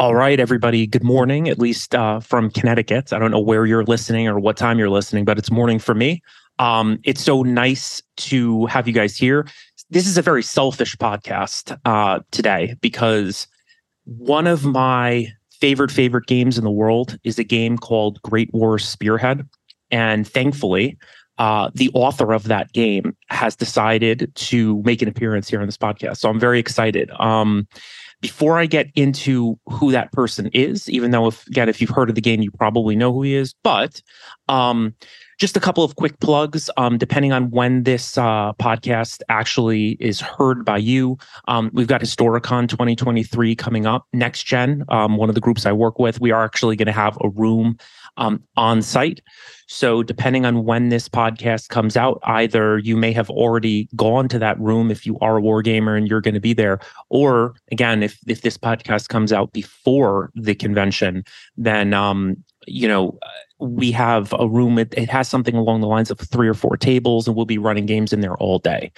All right, everybody. Good morning, at least uh, from Connecticut. I don't know where you're listening or what time you're listening, but it's morning for me. Um, it's so nice to have you guys here. This is a very selfish podcast uh, today because one of my favorite favorite games in the world is a game called Great War Spearhead, and thankfully, uh, the author of that game has decided to make an appearance here on this podcast. So I'm very excited. Um, before I get into who that person is, even though if again, if you've heard of the game, you probably know who he is, but um, just a couple of quick plugs. Um, depending on when this uh, podcast actually is heard by you, um, we've got Historicon 2023 coming up. Next Gen, um, one of the groups I work with, we are actually going to have a room um, on site. So, depending on when this podcast comes out, either you may have already gone to that room if you are a wargamer and you're going to be there, or again, if if this podcast comes out before the convention, then um, you know we have a room. It, it has something along the lines of three or four tables, and we'll be running games in there all day.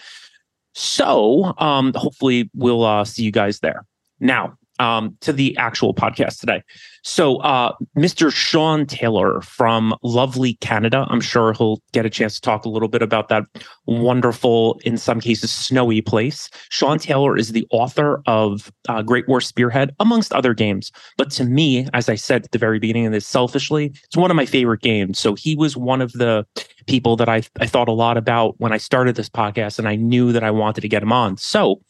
So, um, hopefully, we'll uh, see you guys there. Now, um, to the actual podcast today. So, uh, Mr. Shawn Taylor from lovely Canada, I'm sure he'll get a chance to talk a little bit about that wonderful, in some cases, snowy place. Shawn Taylor is the author of uh, Great War Spearhead, amongst other games. But to me, as I said at the very beginning of this, selfishly, it's one of my favorite games. So, he was one of the people that I, I thought a lot about when I started this podcast, and I knew that I wanted to get him on. So,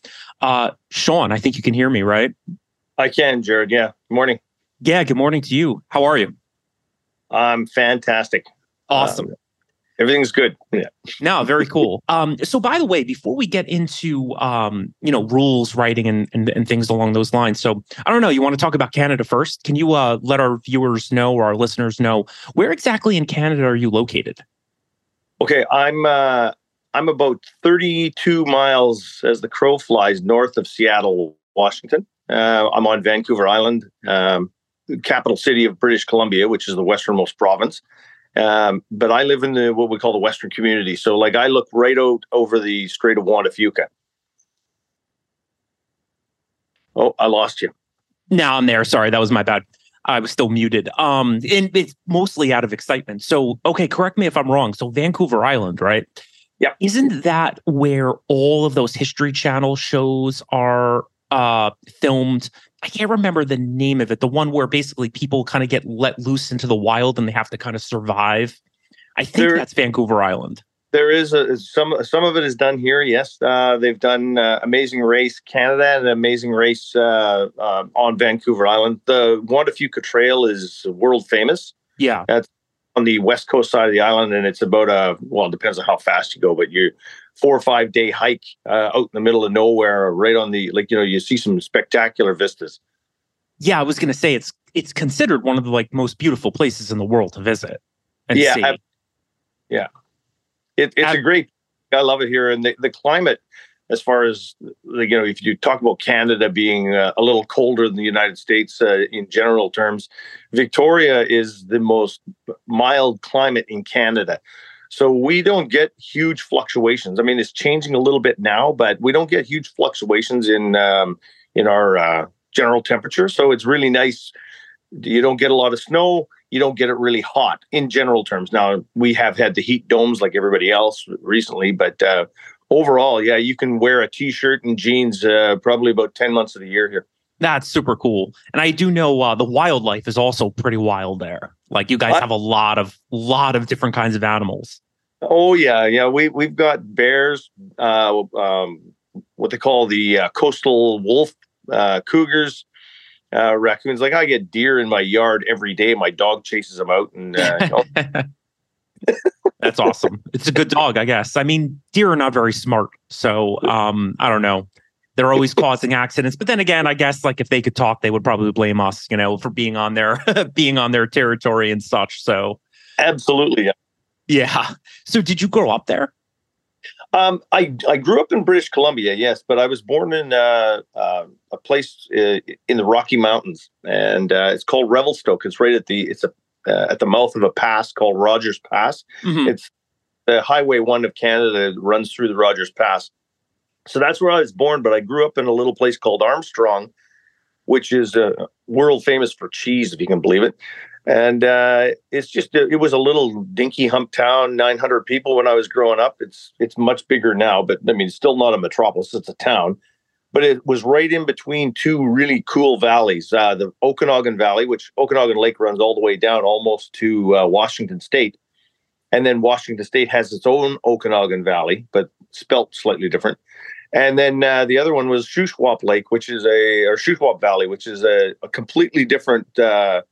uh, Shawn, I think you can hear me, right? I can, Jared. Yeah. Good morning. Yeah. Good morning to you. How are you? I'm fantastic. Awesome. Um, everything's good. Yeah. No, very cool. Um, so by the way, before we get into um, you know, rules writing and, and, and things along those lines. So I don't know, you want to talk about Canada first? Can you uh let our viewers know or our listeners know where exactly in Canada are you located? Okay, I'm uh I'm about 32 miles as the crow flies north of Seattle, Washington. Uh, I'm on Vancouver Island, um, capital city of British Columbia, which is the westernmost province. Um, but I live in the what we call the Western community. So, like, I look right out over the Strait of Juan de Fuca. Oh, I lost you. Now I'm there. Sorry, that was my bad. I was still muted. Um, and it's mostly out of excitement. So, okay, correct me if I'm wrong. So, Vancouver Island, right? Yeah. Isn't that where all of those History Channel shows are uh, filmed. I can't remember the name of it. The one where basically people kind of get let loose into the wild and they have to kind of survive. I think there, that's Vancouver Island. There is a, some some of it is done here. Yes, uh, they've done uh, Amazing Race Canada and Amazing Race uh, uh on Vancouver Island. The Juan de Fuca Trail is world famous. Yeah, that's on the west coast side of the island, and it's about a well, it depends on how fast you go, but you four or five day hike uh, out in the middle of nowhere, right on the like you know you see some spectacular vistas. Yeah, I was going to say it's it's considered one of the like most beautiful places in the world to visit. And yeah, see. I, yeah, it, it's I, a great. I love it here, and the, the climate. As far as you know, if you talk about Canada being uh, a little colder than the United States uh, in general terms, Victoria is the most mild climate in Canada. So we don't get huge fluctuations. I mean, it's changing a little bit now, but we don't get huge fluctuations in um, in our uh, general temperature. So it's really nice. You don't get a lot of snow. You don't get it really hot in general terms. Now we have had the heat domes like everybody else recently, but uh, overall, yeah, you can wear a t-shirt and jeans uh, probably about ten months of the year here. That's super cool. And I do know uh, the wildlife is also pretty wild there. Like you guys have a lot of lot of different kinds of animals. Oh yeah, yeah. We we've got bears, uh, um, what they call the uh, coastal wolf, uh, cougars, uh, raccoons. Like I get deer in my yard every day. My dog chases them out, and uh, that's awesome. It's a good dog, I guess. I mean, deer are not very smart, so um, I don't know. They're always causing accidents. But then again, I guess like if they could talk, they would probably blame us, you know, for being on their being on their territory and such. So absolutely, yeah. So did you grow up there? Um, I I grew up in British Columbia, yes, but I was born in uh, uh, a place uh, in the Rocky Mountains, and uh, it's called Revelstoke. It's right at the it's a uh, at the mouth of a pass called Rogers Pass. Mm-hmm. It's the Highway One of Canada runs through the Rogers Pass. So that's where I was born, but I grew up in a little place called Armstrong, which is uh, world famous for cheese, if you can believe it. And uh, it's just it was a little dinky hump town 900 people when i was growing up. It's it's much bigger now but i mean it's still not a metropolis it's a town. But it was right in between two really cool valleys uh, the okanagan valley which okanagan lake runs all the way down almost to uh, washington state. And then washington state has its own okanagan valley but spelt slightly different and then uh, the other one was Shuswap Lake, which is a or Shuswap Valley, which is a, a completely different uh,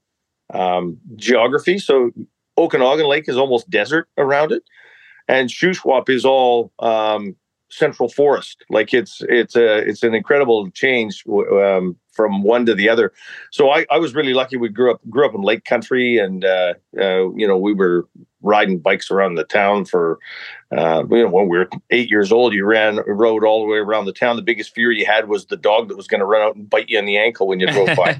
um, geography. So Okanagan Lake is almost desert around it, and Shuswap is all um, central forest. Like it's it's a it's an incredible change um, from one to the other. So I, I was really lucky. We grew up grew up in lake country, and uh, uh, you know we were riding bikes around the town for uh, you know when we were eight years old. You ran rode all the way around the town. The biggest fear you had was the dog that was going to run out and bite you in the ankle when you drove by.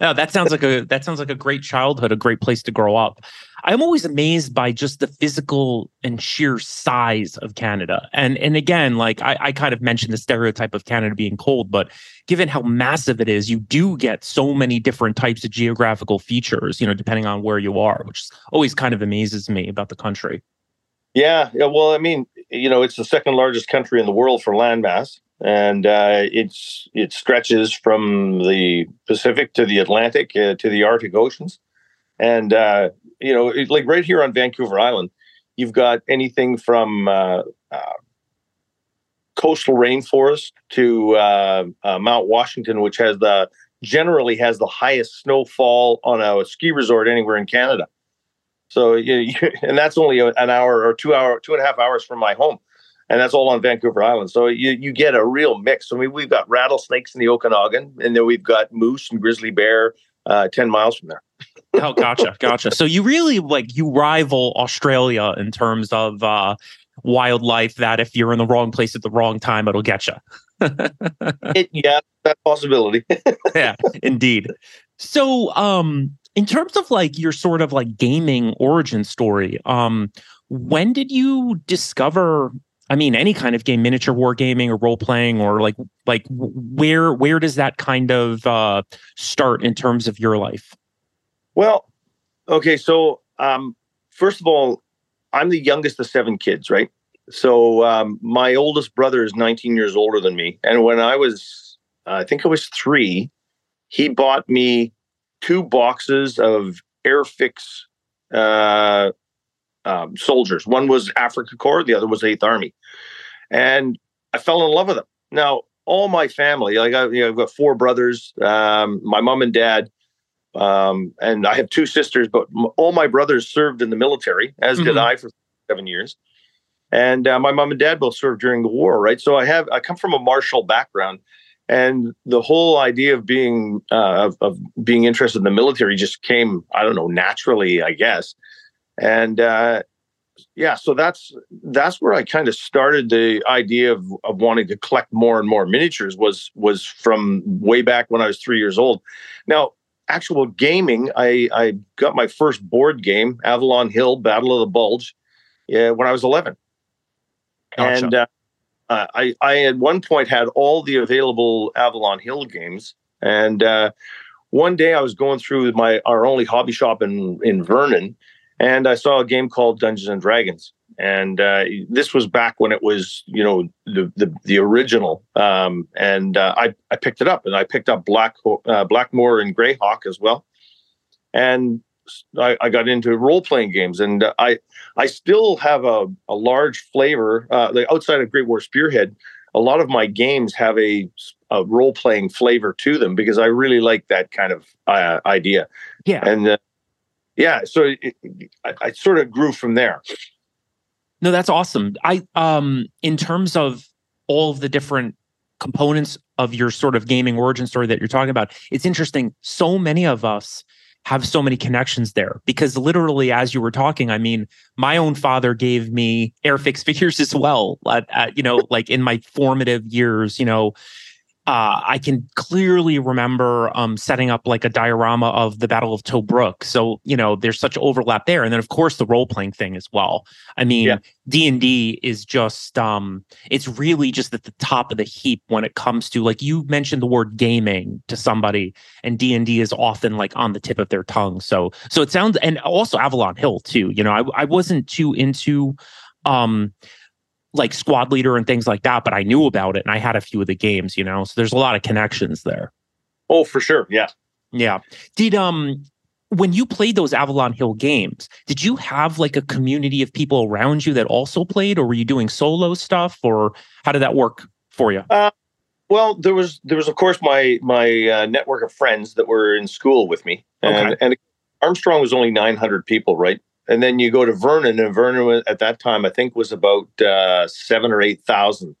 no, that sounds like a that sounds like a great childhood, a great place to grow up. I'm always amazed by just the physical and sheer size of Canada. And and again, like I, I kind of mentioned the stereotype of Canada being cold, but given how massive it is, you do get so many different types of geographical features, you know, depending on where you are, which always kind of amazes me about the country. Yeah, yeah. Well, I mean, you know, it's the second largest country in the world for landmass, and uh, it's it stretches from the Pacific to the Atlantic uh, to the Arctic oceans, and uh, you know, it, like right here on Vancouver Island, you've got anything from uh, uh, coastal rainforest to uh, uh, Mount Washington, which has the generally has the highest snowfall on a ski resort anywhere in Canada. So, you, you, and that's only an hour or two hour, two and a half hours from my home, and that's all on Vancouver Island. So you you get a real mix. I mean, we've got rattlesnakes in the Okanagan, and then we've got moose and grizzly bear uh, ten miles from there oh, gotcha, gotcha. So you really like you rival Australia in terms of uh, wildlife. That if you're in the wrong place at the wrong time, it'll get you. it, yeah, that possibility. yeah, indeed. So, um, in terms of like your sort of like gaming origin story, um, when did you discover I mean, any kind of game, miniature war gaming or role playing, or like like where where does that kind of uh, start in terms of your life? Well, okay. So, um, first of all, I'm the youngest of seven kids, right? So, um, my oldest brother is 19 years older than me. And when I was, uh, I think I was three, he bought me two boxes of Airfix uh, um, soldiers. One was Afrika Korps, the other was Eighth Army. And I fell in love with them. Now, all my family, like I, you know, I've got four brothers, um, my mom and dad, um, and I have two sisters, but m- all my brothers served in the military, as mm-hmm. did I for seven years. And uh, my mom and dad both served during the war, right? So I have I come from a martial background, and the whole idea of being uh, of, of, being interested in the military just came I don't know naturally, I guess. And uh, yeah, so that's that's where I kind of started the idea of of wanting to collect more and more miniatures was was from way back when I was three years old. Now actual gaming, I, I got my first board game, Avalon Hill Battle of the Bulge, uh, when I was 11. Gotcha. And uh, I, I at one point had all the available Avalon Hill games. And uh, one day I was going through my our only hobby shop in, in Vernon, and I saw a game called Dungeons and Dragons and uh, this was back when it was you know the the, the original. Um, and uh, I, I picked it up and I picked up Black uh, Blackmoor and Greyhawk as well. And I, I got into role playing games and I I still have a, a large flavor uh, like outside of Great War Spearhead a lot of my games have a, a role playing flavor to them because I really like that kind of uh, idea. Yeah. And uh, yeah so it, it, I, I sort of grew from there no, that's awesome. I um in terms of all of the different components of your sort of gaming origin story that you're talking about, it's interesting. So many of us have so many connections there because literally, as you were talking, I mean, my own father gave me Airfix figures as well. At, at, you know, like in my formative years, you know, uh, I can clearly remember um, setting up like a diorama of the Battle of Tobruk. So you know, there's such overlap there, and then of course the role playing thing as well. I mean, D and D is just um, it's really just at the top of the heap when it comes to like you mentioned the word gaming to somebody, and D and D is often like on the tip of their tongue. So so it sounds, and also Avalon Hill too. You know, I I wasn't too into um like squad leader and things like that, but I knew about it and I had a few of the games, you know. So there's a lot of connections there. Oh, for sure. Yeah. Yeah. Did um when you played those Avalon Hill games, did you have like a community of people around you that also played or were you doing solo stuff or how did that work for you? Uh, well, there was there was of course my my uh, network of friends that were in school with me. And, okay. and Armstrong was only 900 people, right? And then you go to Vernon, and Vernon at that time I think was about uh, seven or eight thousand.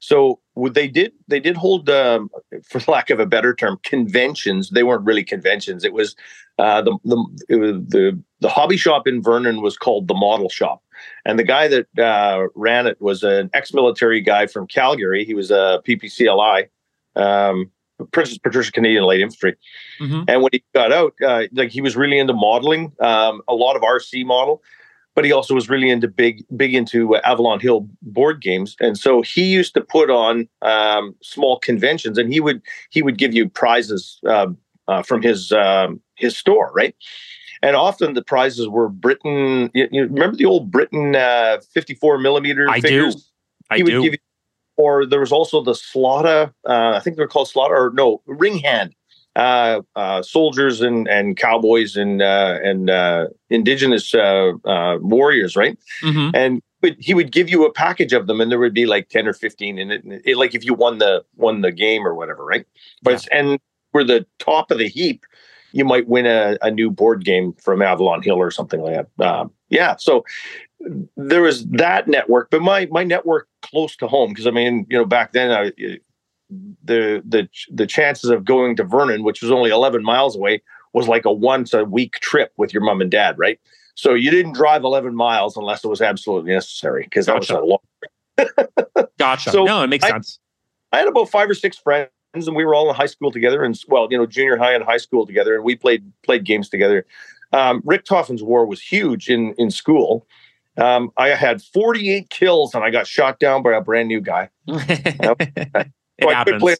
So they did they did hold, um, for lack of a better term, conventions. They weren't really conventions. It was uh, the the, was the the hobby shop in Vernon was called the Model Shop, and the guy that uh, ran it was an ex-military guy from Calgary. He was a PPCLI. Um, Princess Patricia Canadian Light Infantry. Mm-hmm. And when he got out, uh, like he was really into modeling, um, a lot of RC model, but he also was really into big, big into uh, Avalon Hill board games. And so he used to put on um, small conventions, and he would he would give you prizes uh, uh, from his um, his store, right? And often the prizes were Britain. You, you remember the old Britain uh, 54 millimeter I figures? do. I he would do. give you or there was also the Slaughter. Uh, I think they're called Slaughter, or no, Ring Hand. Uh, uh, soldiers and and cowboys and uh, and uh, indigenous uh, warriors, right? Mm-hmm. And but he would give you a package of them, and there would be like ten or fifteen in it, it like if you won the won the game or whatever, right? But yeah. and we're the top of the heap, you might win a, a new board game from Avalon Hill or something like that. Um, yeah, so there was that network, but my my network close to home because I mean, you know, back then I the the the chances of going to Vernon, which was only 11 miles away, was like a once a week trip with your mom and dad, right? So you didn't drive 11 miles unless it was absolutely necessary because that gotcha. was a long. gotcha. So no, it makes I, sense. I had about five or six friends, and we were all in high school together, and well, you know, junior high and high school together, and we played played games together. Um, Richthofen's War was huge in in school, um, I had 48 kills and I got shot down by a brand new guy. it so I happens. Quit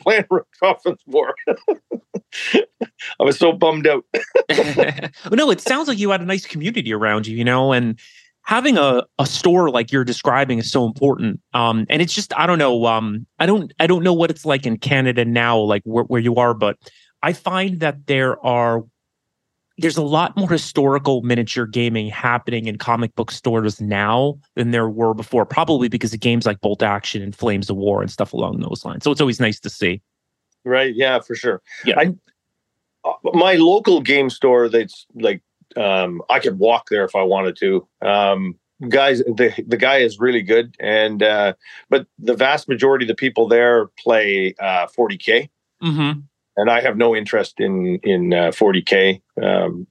playing, quit playing War. I was so bummed out. no, it sounds like you had a nice community around you, you know, and having a, a store like you're describing is so important. Um, and it's just, I don't know, um, I don't, I don't know what it's like in Canada now, like where, where you are, but I find that there are there's a lot more historical miniature gaming happening in comic book stores now than there were before, probably because of games like Bolt Action and Flames of War and stuff along those lines. So it's always nice to see. Right. Yeah, for sure. Yeah. I, uh, my local game store, that's like, um, I could walk there if I wanted to. Um, guys, the, the guy is really good. And, uh, but the vast majority of the people there play, uh, 40K. Mm-hmm and I have no interest in in uh, 40k. Um,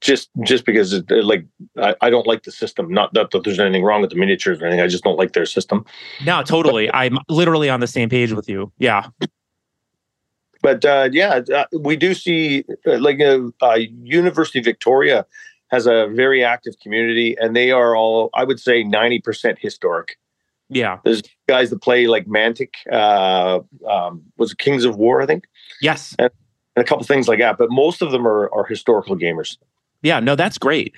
just just because it, like I, I, don't like the system. Not that, that, there's anything wrong with the miniatures or anything. I just don't like their system. No, totally. But, I'm literally on the same page with you. Yeah. But uh, yeah, uh, we do see uh, like uh, uh, University Victoria has a very active community, and they are all I would say 90% historic. Yeah. There's guys that play like Mantic, uh, um, was it Kings of War, I think? Yes. And, and a couple things like that. But most of them are, are historical gamers. Yeah, no, that's great.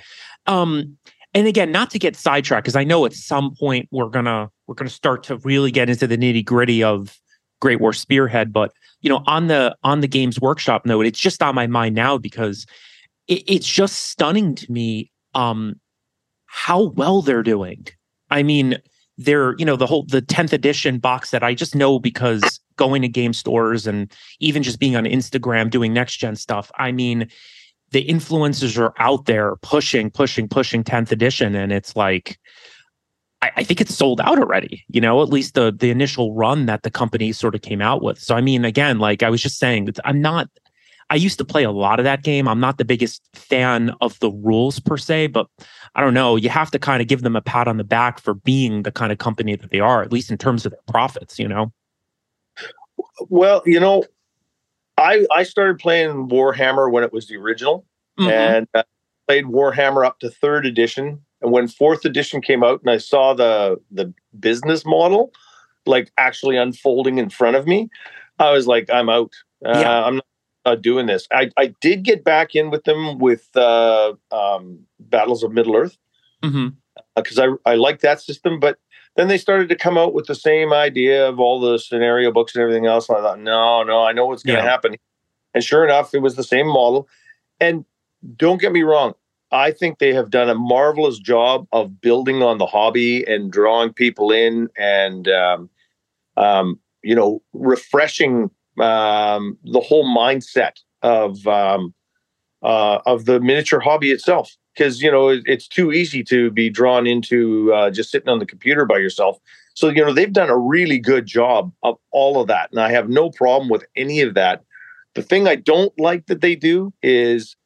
Um, and again, not to get sidetracked, because I know at some point we're gonna we're gonna start to really get into the nitty gritty of Great War Spearhead. But you know, on the on the Games Workshop note, it's just on my mind now because it, it's just stunning to me um, how well they're doing. I mean, they're you know the whole the 10th edition box that i just know because going to game stores and even just being on instagram doing next gen stuff i mean the influencers are out there pushing pushing pushing 10th edition and it's like I, I think it's sold out already. You know, at least the the initial run that the company sort of came out with. So I mean, again, like I was just saying, I'm not. I used to play a lot of that game. I'm not the biggest fan of the rules per se, but I don't know. You have to kind of give them a pat on the back for being the kind of company that they are, at least in terms of their profits. You know. Well, you know, I I started playing Warhammer when it was the original, mm-hmm. and uh, played Warhammer up to third edition. And when fourth edition came out, and I saw the the business model like actually unfolding in front of me, I was like, I'm out. Uh, yeah. I'm not doing this. I I did get back in with them with uh, um, Battles of Middle Earth because mm-hmm. I I like that system, but then they started to come out with the same idea of all the scenario books and everything else. And I thought, no, no, I know what's going to yeah. happen. And sure enough, it was the same model. And don't get me wrong, I think they have done a marvelous job of building on the hobby and drawing people in and, um, um, you know, refreshing um, the whole mindset of um, uh, of the miniature hobby itself because you know it, it's too easy to be drawn into uh, just sitting on the computer by yourself. So you know they've done a really good job of all of that, and I have no problem with any of that. The thing I don't like that they do is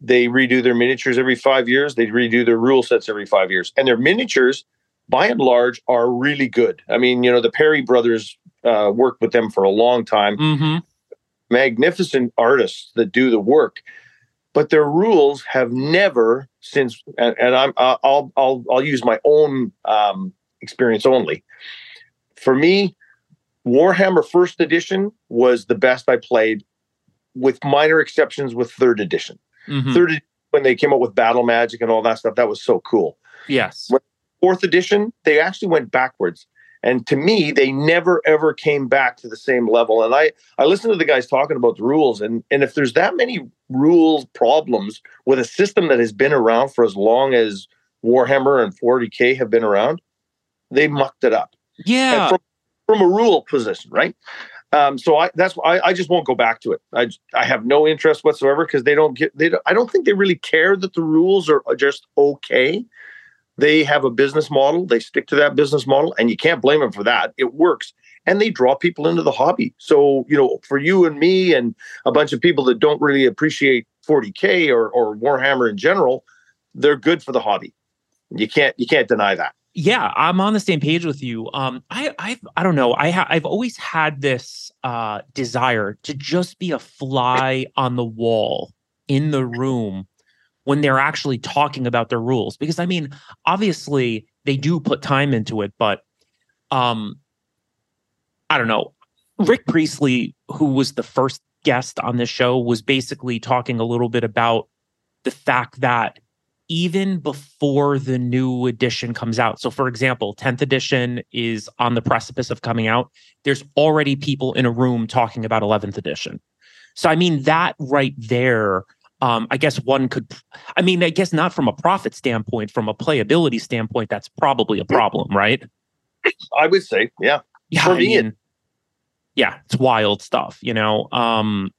they redo their miniatures every five years. They redo their rule sets every five years, and their miniatures, by and large, are really good. I mean, you know, the Perry brothers uh, worked with them for a long time. Mm-hmm. Magnificent artists that do the work but their rules have never since and, and i'm i'll i'll i'll use my own um, experience only for me warhammer first edition was the best i played with minor exceptions with third edition mm-hmm. third when they came up with battle magic and all that stuff that was so cool yes when fourth edition they actually went backwards and to me, they never ever came back to the same level. And I I listened to the guys talking about the rules, and and if there's that many rules problems with a system that has been around for as long as Warhammer and 40k have been around, they mucked it up. Yeah, from, from a rule position, right? Um, so I that's I, I just won't go back to it. I I have no interest whatsoever because they don't get they don't, I don't think they really care that the rules are just okay they have a business model, they stick to that business model, and you can't blame them for that. It works. And they draw people into the hobby. So, you know, for you and me and a bunch of people that don't really appreciate 40K or, or Warhammer in general, they're good for the hobby. You can't you can't deny that. Yeah, I'm on the same page with you. Um, I I've I don't know. I ha- I've always had this uh desire to just be a fly on the wall in the room when they're actually talking about their rules because i mean obviously they do put time into it but um i don't know rick priestley who was the first guest on this show was basically talking a little bit about the fact that even before the new edition comes out. So, for example, 10th edition is on the precipice of coming out. There's already people in a room talking about 11th edition. So, I mean, that right there um, I guess one could, I mean, I guess not from a profit standpoint, from a playability standpoint, that's probably a problem, right? I would say, yeah. Yeah, For I me, mean, yeah, it's wild stuff, you know. Um,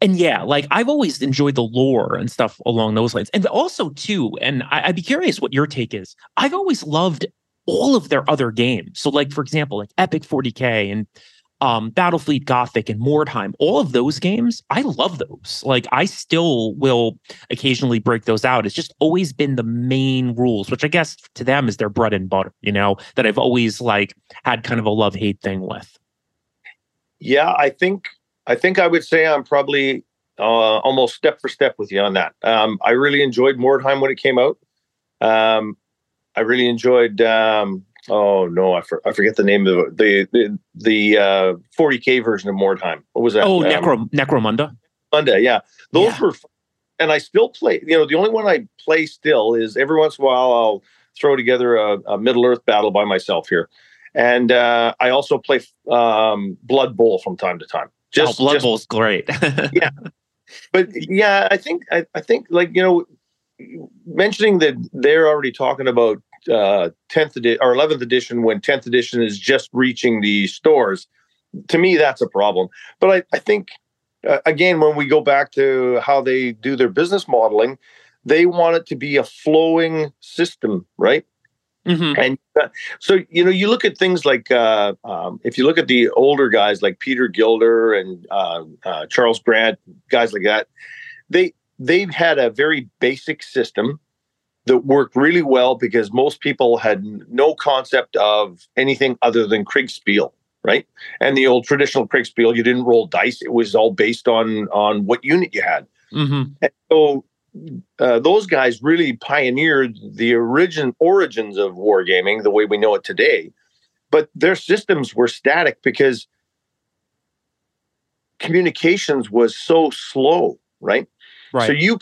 and yeah, like I've always enjoyed the lore and stuff along those lines, and also too. And I, I'd be curious what your take is. I've always loved all of their other games. So, like for example, like Epic 40k and um, Battlefleet Gothic and Mordheim, all of those games, I love those. Like I still will occasionally break those out. It's just always been the main rules, which I guess to them is their bread and butter, you know, that I've always like had kind of a love hate thing with. Yeah, I think I think I would say I'm probably uh, almost step for step with you on that. Um, I really enjoyed Mordheim when it came out. Um, I really enjoyed um, Oh no, I, for, I forget the name of it. the the the uh, 40k version of Mordheim. What was that? Oh, um, Necro Necromunda. Munda, yeah. Those yeah. were, and I still play. You know, the only one I play still is every once in a while I'll throw together a, a Middle Earth battle by myself here, and uh, I also play um, Blood Bowl from time to time. Just oh, Blood just, Bowl's great. yeah, but yeah, I think I, I think like you know mentioning that they're already talking about uh, 10th edition or 11th edition when 10th edition is just reaching the stores. To me that's a problem. But i, I think uh, again when we go back to how they do their business modeling they want it to be a flowing system right? Mm-hmm. And uh, so, you know, you look at things like uh, um, if you look at the older guys like Peter Gilder and uh, uh, Charles Grant, guys like that, they they've had a very basic system that worked really well because most people had no concept of anything other than Kriegspiel, right? And the old traditional Kriegspiel, you didn't roll dice; it was all based on on what unit you had. Mm-hmm. So uh, those guys really pioneered the origin origins of wargaming the way we know it today. But their systems were static because communications was so slow, right? Right. So you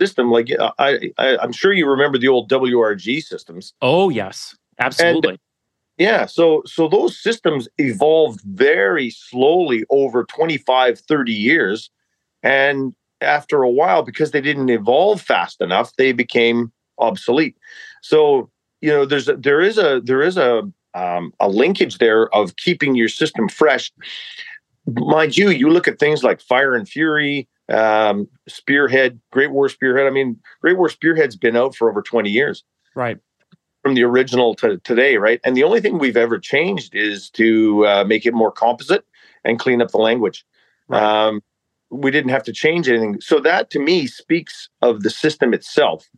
system like I, I I'm sure you remember the old WRG systems. Oh yes, absolutely. And, yeah, so so those systems evolved very slowly over 25 30 years and after a while, because they didn't evolve fast enough, they became obsolete. So you know, there's a, there is a there is a um, a linkage there of keeping your system fresh. Mind you, you look at things like Fire and Fury, um, Spearhead, Great War Spearhead. I mean, Great War Spearhead's been out for over 20 years. Right. From the original to today, right? And the only thing we've ever changed is to uh, make it more composite and clean up the language. Right. Um, we didn't have to change anything. So that to me speaks of the system itself.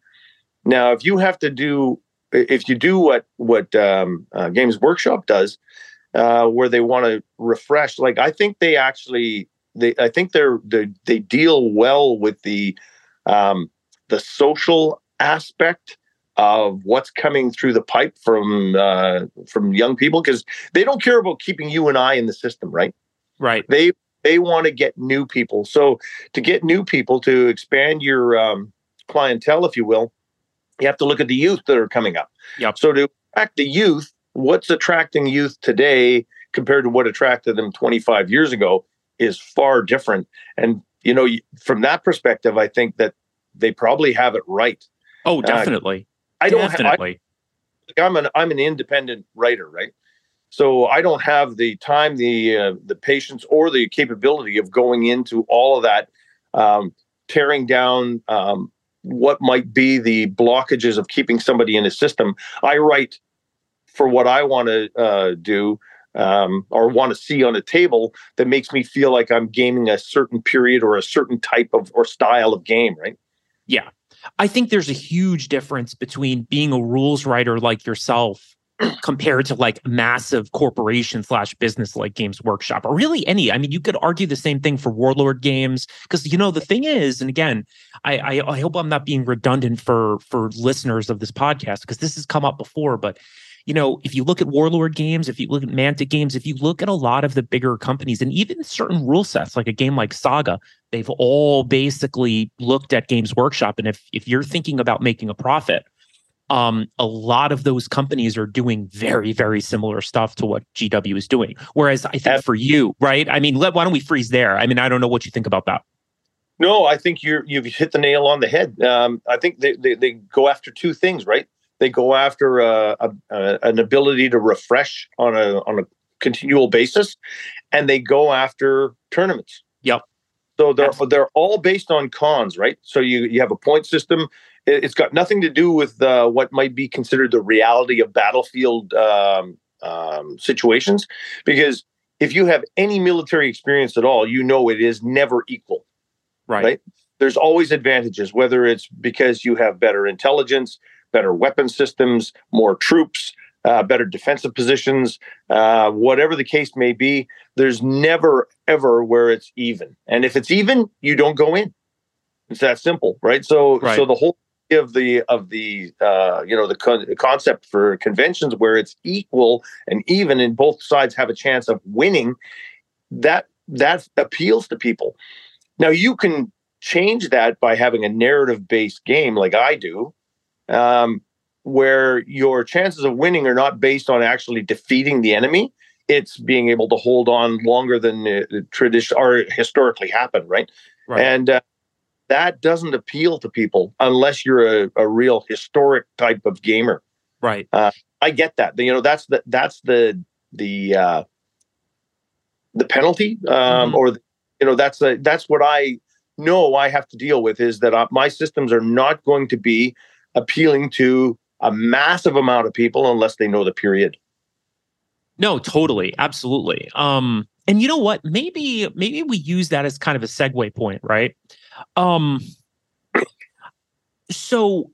Now, if you have to do, if you do what what um, uh, Games Workshop does, uh, where they want to refresh, like I think they actually, they I think they're they they deal well with the um, the social aspect of what's coming through the pipe from uh, from young people because they don't care about keeping you and I in the system, right? Right. They they want to get new people. So to get new people to expand your um, clientele, if you will, you have to look at the youth that are coming up. Yep. So to attract the youth, what's attracting youth today compared to what attracted them 25 years ago is far different. And you know, from that perspective, I think that they probably have it right. Oh, uh, definitely. Uh, I don't definitely. I, I'm an I'm an independent writer, right? So I don't have the time, the uh, the patience, or the capability of going into all of that, um, tearing down um, what might be the blockages of keeping somebody in a system. I write for what I want to uh, do um, or want to see on a table that makes me feel like I'm gaming a certain period or a certain type of or style of game, right? Yeah. I think there's a huge difference between being a rules writer like yourself compared to like massive corporation slash business like Games Workshop or really any. I mean, you could argue the same thing for Warlord games because you know the thing is, and again, I, I I hope I'm not being redundant for for listeners of this podcast because this has come up before, but you know, if you look at Warlord games, if you look at Mantic games, if you look at a lot of the bigger companies and even certain rule sets, like a game like Saga, they've all basically looked at Games Workshop. And if if you're thinking about making a profit, um, a lot of those companies are doing very, very similar stuff to what GW is doing. Whereas I think for you, right? I mean, let, why don't we freeze there? I mean, I don't know what you think about that. No, I think you're you've hit the nail on the head. Um, I think they, they, they go after two things, right? They go after uh, a, a, an ability to refresh on a on a continual basis, and they go after tournaments. Yep. So they're Absolutely. they're all based on cons, right? So you you have a point system it's got nothing to do with uh, what might be considered the reality of battlefield um, um, situations, because if you have any military experience at all, you know it is never equal. Right. right? There's always advantages, whether it's because you have better intelligence, better weapon systems, more troops, uh, better defensive positions, uh, whatever the case may be. There's never ever where it's even, and if it's even, you don't go in. It's that simple, right? So, right. so the whole of the of the uh, you know the, con- the concept for conventions where it's equal and even and both sides have a chance of winning that that appeals to people now you can change that by having a narrative based game like i do um, where your chances of winning are not based on actually defeating the enemy it's being able to hold on longer than uh, tradition or historically happened right, right. and uh, that doesn't appeal to people unless you're a, a real historic type of gamer. Right. Uh, I get that. You know, that's the that's the the uh, the penalty, um, mm-hmm. or you know, that's the that's what I know I have to deal with is that uh, my systems are not going to be appealing to a massive amount of people unless they know the period. No, totally, absolutely. Um, and you know what? Maybe maybe we use that as kind of a segue point, right? Um, so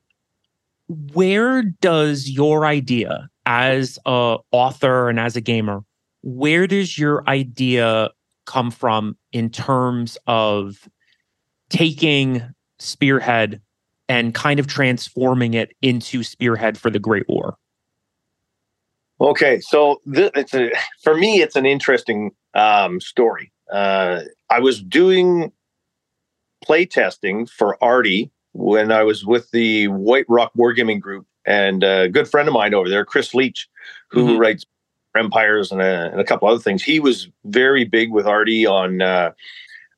where does your idea as a author and as a gamer, where does your idea come from in terms of taking Spearhead and kind of transforming it into Spearhead for the Great War? Okay, so this, it's a, for me, it's an interesting um, story. Uh, I was doing play testing for Arty when I was with the White Rock Wargaming Group, and a good friend of mine over there, Chris Leach, who mm-hmm. writes Empires and a, and a, couple other things. He was very big with Arty on uh,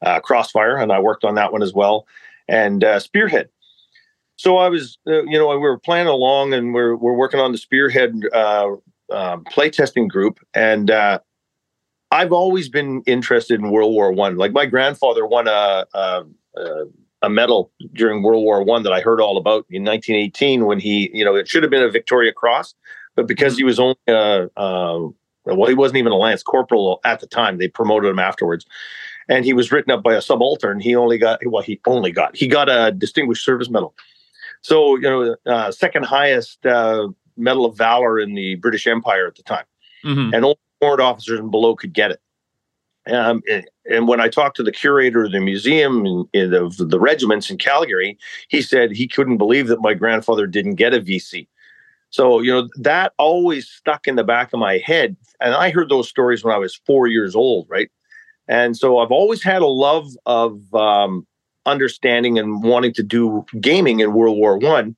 uh, Crossfire, and I worked on that one as well, and uh, Spearhead. So I was, uh, you know, we were playing along, and we're we're working on the Spearhead uh, um, playtesting group, and uh, I've always been interested in World War One. Like my grandfather won a, a, a medal during World War One that I heard all about in 1918 when he, you know, it should have been a Victoria Cross, but because he was only a, uh, well, he wasn't even a lance corporal at the time. They promoted him afterwards, and he was written up by a subaltern. He only got well, he only got he got a Distinguished Service Medal. So you know, uh, second highest uh, Medal of Valor in the British Empire at the time, mm-hmm. and only warrant officers and below could get it. Um, and, and, when I talked to the curator of the museum in, in, of the regiments in Calgary, he said he couldn't believe that my grandfather didn't get a VC. So, you know, that always stuck in the back of my head. And I heard those stories when I was four years old, right? And so I've always had a love of um, understanding and wanting to do gaming in World War One.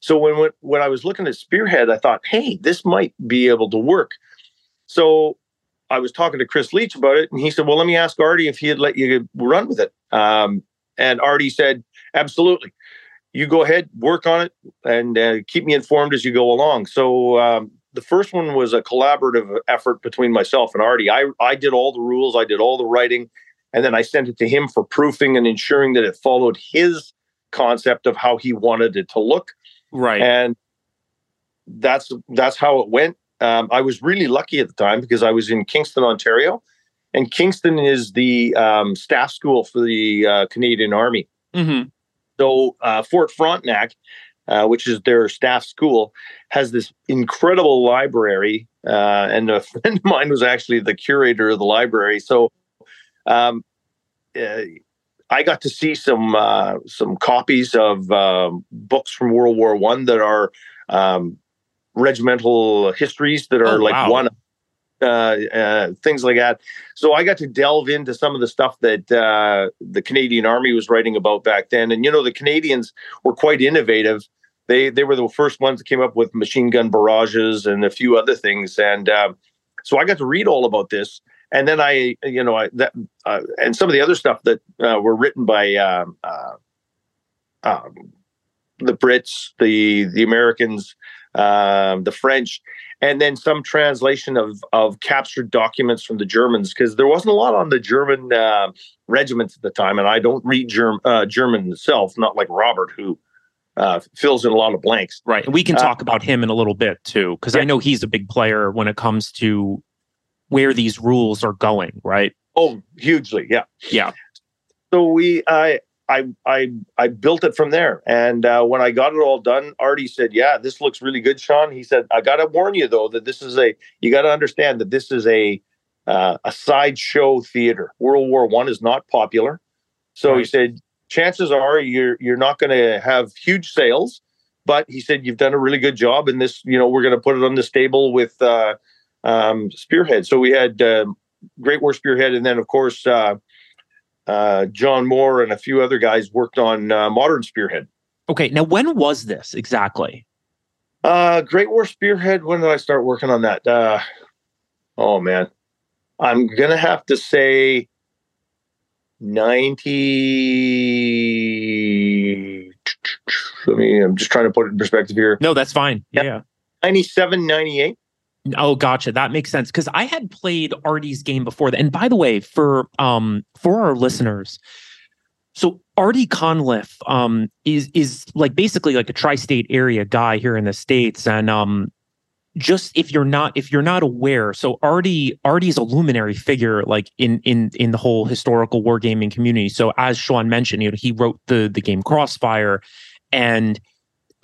So when when when I was looking at Spearhead, I thought, hey, this might be able to work. So I was talking to Chris Leach about it, and he said, "Well, let me ask Arty if he'd let you run with it." Um, and Arty said, "Absolutely, you go ahead, work on it, and uh, keep me informed as you go along." So um, the first one was a collaborative effort between myself and Arty. I I did all the rules, I did all the writing, and then I sent it to him for proofing and ensuring that it followed his concept of how he wanted it to look. Right. And that's that's how it went. Um, I was really lucky at the time because I was in Kingston, Ontario, and Kingston is the um, staff school for the uh, Canadian Army. Mm-hmm. So uh, Fort Frontenac, uh, which is their staff school, has this incredible library, uh, and a friend of mine was actually the curator of the library. So um, uh, I got to see some uh, some copies of um, books from World War One that are um, regimental histories that are oh, like wow. one uh, uh, things like that. So I got to delve into some of the stuff that uh, the Canadian Army was writing about back then. And you know, the Canadians were quite innovative. They they were the first ones that came up with machine gun barrages and a few other things. And um, so I got to read all about this and then I, you know, I, that uh, and some of the other stuff that uh, were written by um, uh, um, the Brits, the the Americans, um, the French, and then some translation of of captured documents from the Germans because there wasn't a lot on the German uh, regiments at the time, and I don't read Germ, uh, German itself, not like Robert who. Uh, fills in a lot of blanks. Right. And we can talk about him in a little bit too, because yeah. I know he's a big player when it comes to where these rules are going, right? Oh, hugely, yeah, yeah. So we, I, I, I, I built it from there, and uh, when I got it all done, Arty said, "Yeah, this looks really good, Shawn." He said, "I got to warn you though that this is a, you got to understand that this is a, uh, a sideshow theater. World War One is not popular, so right. he said." Chances are you're you're not going to have huge sales, but he said you've done a really good job, and this you know we're going to put it on the stable with uh, um, Spearhead. So we had uh, Great War Spearhead, and then of course uh, uh, John Moore and a few other guys worked on uh, Modern Spearhead. Okay, now when was this exactly? Uh, Great War Spearhead. When did I start working on that? Uh, oh man, I'm gonna have to say ninety. I mean, I'm just trying to put it in perspective here. No, that's fine. Yeah. yeah. 97, 98. Oh, gotcha. That makes sense because I had played Arty's game before that. And by the way, for um for our listeners, So Arty Conliffe um, is is like basically like a tri-state area guy here in the states, and um, just if you're not if you're not aware, so Arty Arty's a luminary figure like in in in the whole historical wargaming community. So as Shawn mentioned, you know, he wrote the the game Crossfire, and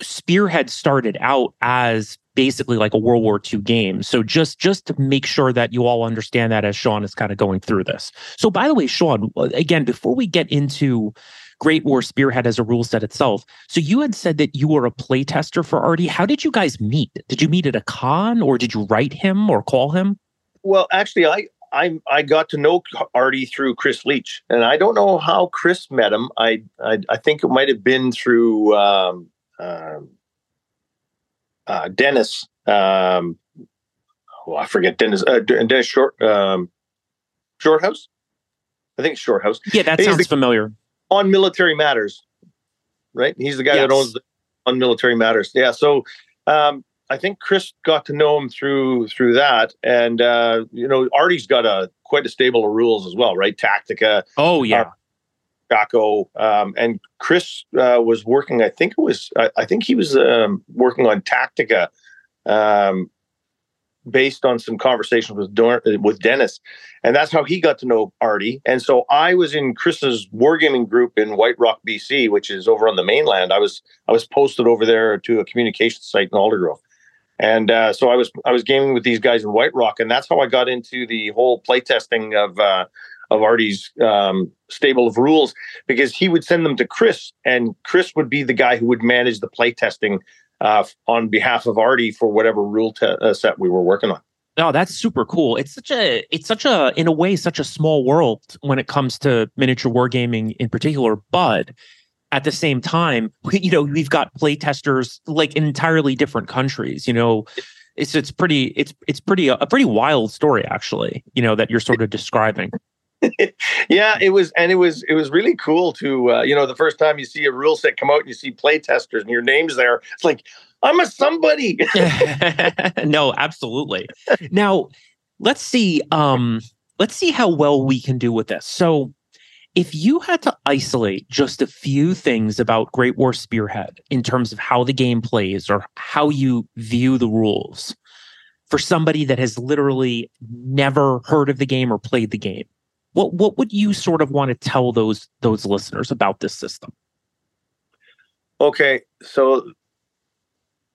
Spearhead started out as basically like a World War II game. So just just to make sure that you all understand that as Shawn is kind of going through this. So by the way, Shawn, again, before we get into Great War Spearhead as a rule set itself, so you had said that you were a playtester for Arty. How did you guys meet? Did you meet at a con or did you write him or call him? Well, actually, I I I got to know Arty through Chris Leach, and I don't know how Chris met him. I I, I think it might have been through um, um, uh, Dennis. Um, well, I forget Dennis. Uh, Dennis Short um, Shorthouse. I think Shorthouse. Yeah, that He's sounds the, familiar. On Military Matters, right? He's the guy yes. that owns the, on Military Matters. Yeah. So um, I think Chris got to know him through through that, and uh, you know, Arty's got a quite a stable of rules as well, right? Tactica. Oh yeah. Uh, Jaco, um, and Chris uh, was working. I think it was. I, I think he was um, working on Tactica, um, based on some conversations with Dor- with Dennis, and that's how he got to know Arty. And so I was in Chris's wargaming group in White Rock, BC, which is over on the mainland. I was I was posted over there to a communication site in Aldergrove. And uh, so I was I was gaming with these guys in White Rock, and that's how I got into the whole playtesting of uh, of Arty's um, stable of rules because he would send them to Chris, and Chris would be the guy who would manage the playtesting uh, on behalf of Arty for whatever rule te- uh, set we were working on. Oh, that's super cool. It's such a, it's such a, in a way, such a small world when it comes to miniature wargaming in particular. But at the same time, you know, we've got playtesters like in entirely different countries. You know, it's it's pretty, it's it's pretty a pretty wild story actually. You know that you're sort of describing. yeah, it was, and it was, it was really cool to, uh, you know, the first time you see a rule set come out and you see play testers and your name's there, it's like, I'm a somebody. no, absolutely. now, let's see, um, let's see how well we can do with this. So, if you had to isolate just a few things about Great War Spearhead in terms of how the game plays or how you view the rules for somebody that has literally never heard of the game or played the game, what what would you sort of want to tell those those listeners about this system? Okay, so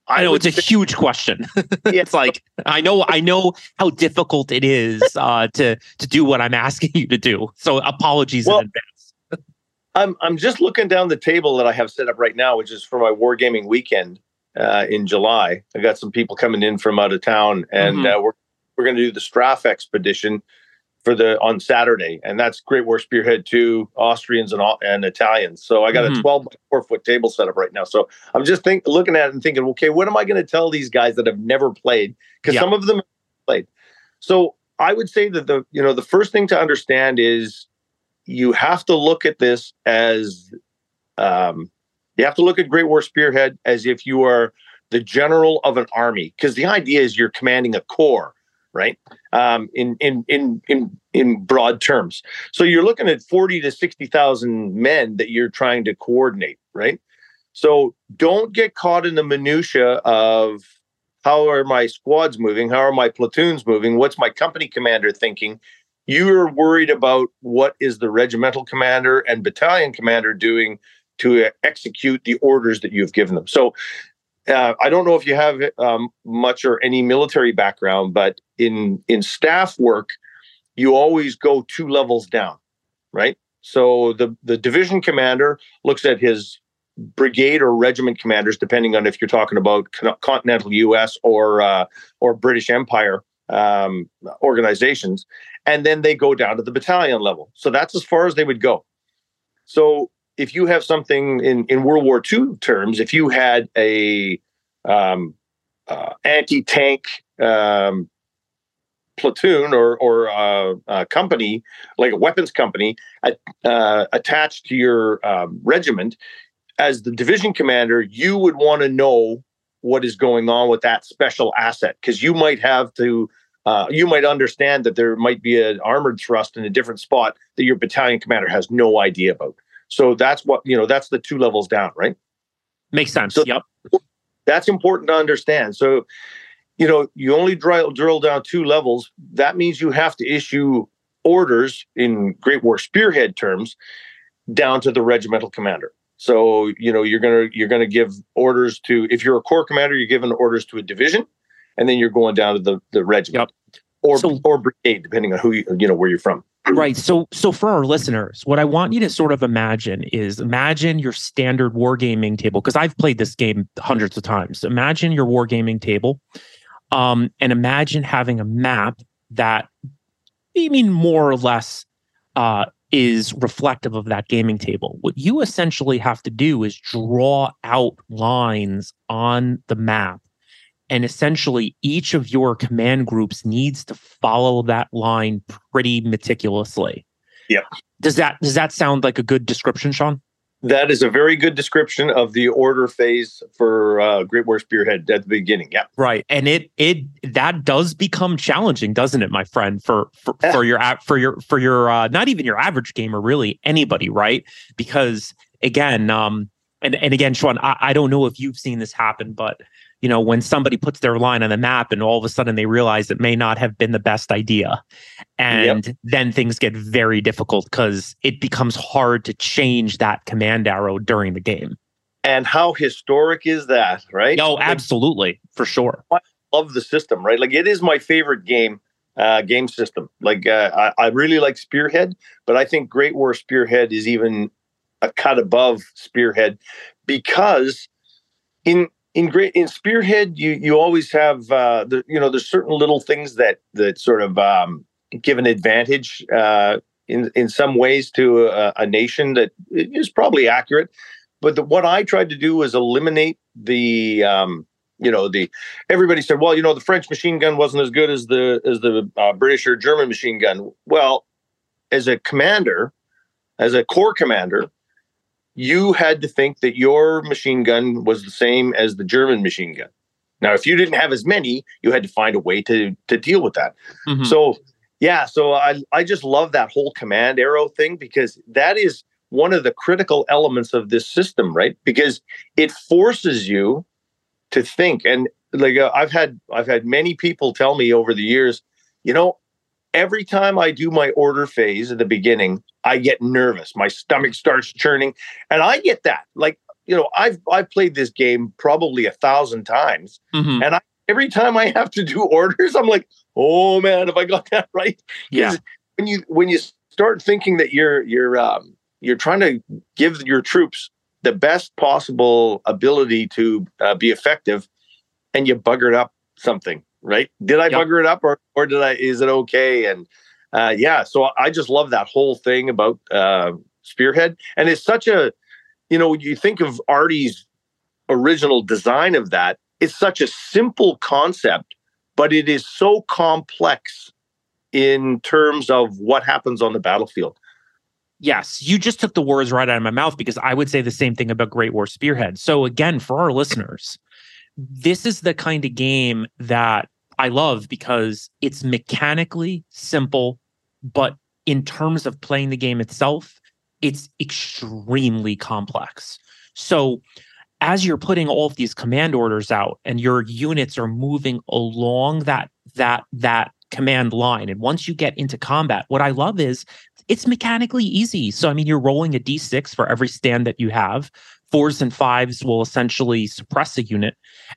I, I know it's a huge question. Yeah. it's like I know I know how difficult it is uh, to to do what I'm asking you to do. So apologies well, in advance. I'm I'm just looking down the table that I have set up right now, which is for my wargaming weekend uh, in July. I got some people coming in from out of town, and mm-hmm. uh, we're we're going to do the Strafexpedition for the on Saturday, and that's Great War Spearhead two Austrians and and Italians. So I got mm-hmm. a twelve by four foot table set up right now. So I'm just think looking at it and thinking, okay, what am I going to tell these guys that have never played? Because yeah. some of them played. So I would say that the you know the first thing to understand is you have to look at this as um, you have to look at Great War Spearhead as if you are the general of an army because the idea is you're commanding a corps right? Um, in in in in in broad terms. So you're looking at forty to sixty thousand men that you're trying to coordinate, right? So don't get caught in the minutia of how are my squads moving, how are my platoons moving, what's my company commander thinking. You're worried about what is the regimental commander and battalion commander doing to execute the orders that you've given them. So uh, I don't know if you have um, much or any military background, but in in staff work, you always go two levels down, right? So the the division commander looks at his brigade or regiment commanders, depending on if you're talking about continental U.S. or uh, or British Empire um, organizations, and then they go down to the battalion level. So that's as far as they would go. So if you have something in, in World War II terms, if you had a um, uh, anti-tank um, platoon or or uh, uh, company, like a weapons company, uh, attached to your um, regiment, as the division commander, you would want to know what is going on with that special asset because you might have to. Uh, you might understand that there might be an armored thrust in a different spot that your battalion commander has no idea about. So that's what you know. That's the two levels down, right? Makes sense. So yep. That's important to understand. So, you know, you only drill, drill down two levels. That means you have to issue orders in Great War Spearhead terms down to the regimental commander. So, you know, you're gonna you're gonna give orders to if you're a corps commander, you're giving orders to a division, and then you're going down to the the regiment yep. or so, or brigade, depending on who you you know where you're from. Right. So so for our listeners, what I want you to sort of imagine is imagine your standard wargaming table because I've played this game hundreds of times. Imagine your wargaming table, um, and imagine having a map that, I mean, more or less, uh, is reflective of that gaming table. What you essentially have to do is draw out lines on the map and essentially each of your command groups needs to follow that line pretty meticulously. Yep. Does that does that sound like a good description Shawn that is a very good description of the order phase for uh, Great War Spearhead at the beginning. Yeah, right, and it it that does become challenging, doesn't it, my friend? For for, yeah. for your for your for your uh, not even your average gamer, really anybody, right? Because again, um, and and again, Shawn, I, I don't know if you've seen this happen, but you know, when somebody puts their line on the map and all of a sudden they realize it may not have been the best idea. And yep. then things get very difficult because it becomes hard to change that command arrow during the game. And how historic is that, right? Oh, absolutely, for sure. I love the system, right? Like it is my favorite game, uh, game system. Like uh, I, I really like Spearhead, but I think Great War Spearhead is even a cut above Spearhead because in in great in spearhead you you always have uh the you know there's certain little things that that sort of um give an advantage uh in in some ways to a, a nation that is probably accurate. But the, what i tried to do was eliminate the um you know the everybody said well you know the french machine gun wasn't as good as the as the uh, british or german machine gun. Well as a commander as a corps commander you had to think that your machine gun was the same as the German machine gun. Now, if you didn't have as many, you had to find a way to to deal with that. Mm-hmm. So, yeah, so I I just love that whole command arrow thing because that is one of the critical elements of this system, right? Because it forces you to think and like uh, I've had I've had many people tell me over the years, you know, every time I do my order phase at the beginning, I get nervous. My stomach starts churning, and I get that. Like you know, I've I've played this game probably a thousand times, mm-hmm. and I, every time I have to do orders, I'm like, oh man, have I got that right? Yeah. When you when you start thinking that you're you're um, you're trying to give your troops the best possible ability to uh, be effective, and you buggered up something right? Did I yep. bugger it up or or did I is it okay? And uh, yeah, so I just love that whole thing about uh, Spearhead. And it's such a you know, you think of Arty's original design of that, it's such a simple concept, but it is so complex in terms of what happens on the battlefield. Yes, you just took the words right out of my mouth because I would say the same thing about Great War Spearhead. So again, for our listeners, this is the kind of game that I love because it's mechanically simple, but in terms of playing the game itself, it's extremely complex. So as you're putting all of these command orders out and your units are moving along that that that command line and once you get into combat what i love is it's mechanically easy so i mean you're rolling a d6 for every stand that you have fours and fives will essentially suppress a unit.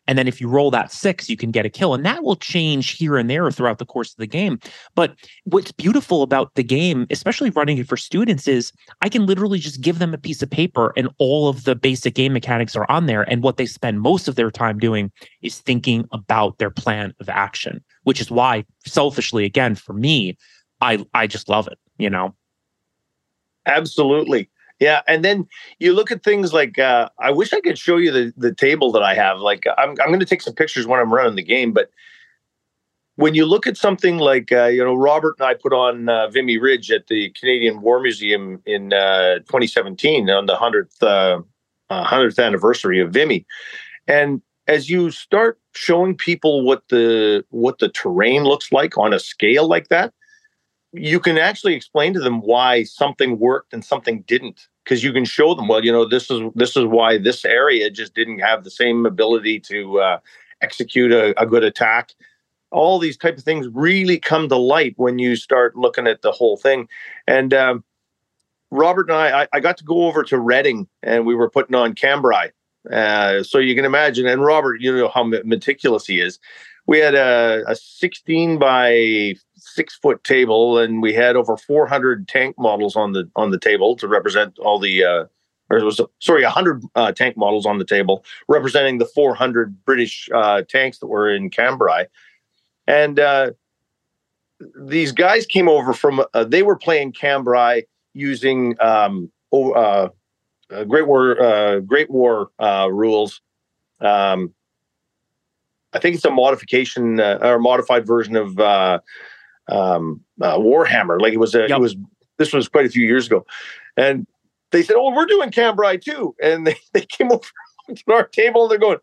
And then if you roll that six, you can get a kill. And that will change here and there throughout the course of the game. But what's beautiful about the game, especially running it for students, is I can literally just give them a piece of paper and all of the basic game mechanics are on there. And what they spend most of their time doing is thinking about their plan of action, which is why, selfishly, again, for me, I I just love it, you know. Absolutely. Yeah, and then you look at things like uh, I wish I could show you the the table that I have. Like I'm I'm going to take some pictures when I'm running the game, but when you look at something like uh, you know Robert and I put on uh, Vimy Ridge at the Canadian War Museum in uh, 2017 on the hundredth uh, uh, hundredth anniversary of Vimy, and as you start showing people what the what the terrain looks like on a scale like that, you can actually explain to them why something worked and something didn't because you can show them well you know this is this is why this area just didn't have the same ability to uh, execute a, a, good attack. All these type of things really come to light when you start looking at the whole thing. And um, robert and I, I, I got to go over to reading and we were putting on cambrai. Uh, so you can imagine and robert you know how meticulous he is. We had a, a 16 by six foot table, and we had over 400 tank models on the on the table to represent all the. Uh, or it was sorry, 100 uh, tank models on the table representing the 400 British uh, tanks that were in Cambrai, and uh, these guys came over from. Uh, they were playing Cambrai using um, uh, Great War Great War rules. Um, I think it's a modification uh, or modified version of uh, um, uh, Warhammer. Like it was, a, yep. it was. This was quite a few years ago, and they said, "Oh, we're doing Cambrai too." And they, they came over to our table and they're going,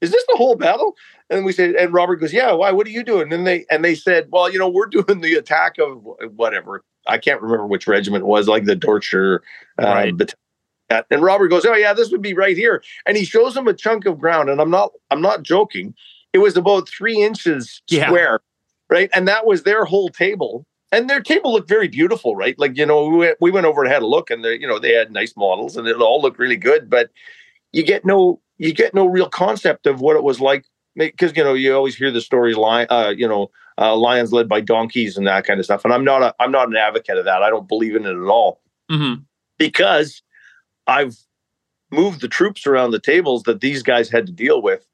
"Is this the whole battle?" And we said, and Robert goes, "Yeah, why? What are you doing?" And they and they said, "Well, you know, we're doing the attack of whatever. I can't remember which regiment it was, like the Dorcher uh, right. And Robert goes, "Oh yeah, this would be right here." And he shows him a chunk of ground, and I'm not, I'm not joking. It was about three inches yeah. square, right? And that was their whole table. And their table looked very beautiful, right? Like you know, we went, we went over and had a look, and they, you know, they had nice models, and it all looked really good. But you get no, you get no real concept of what it was like because you know you always hear the stories, line, uh, you know, uh, lions led by donkeys and that kind of stuff. And I'm not a, I'm not an advocate of that. I don't believe in it at all mm-hmm. because I've moved the troops around the tables that these guys had to deal with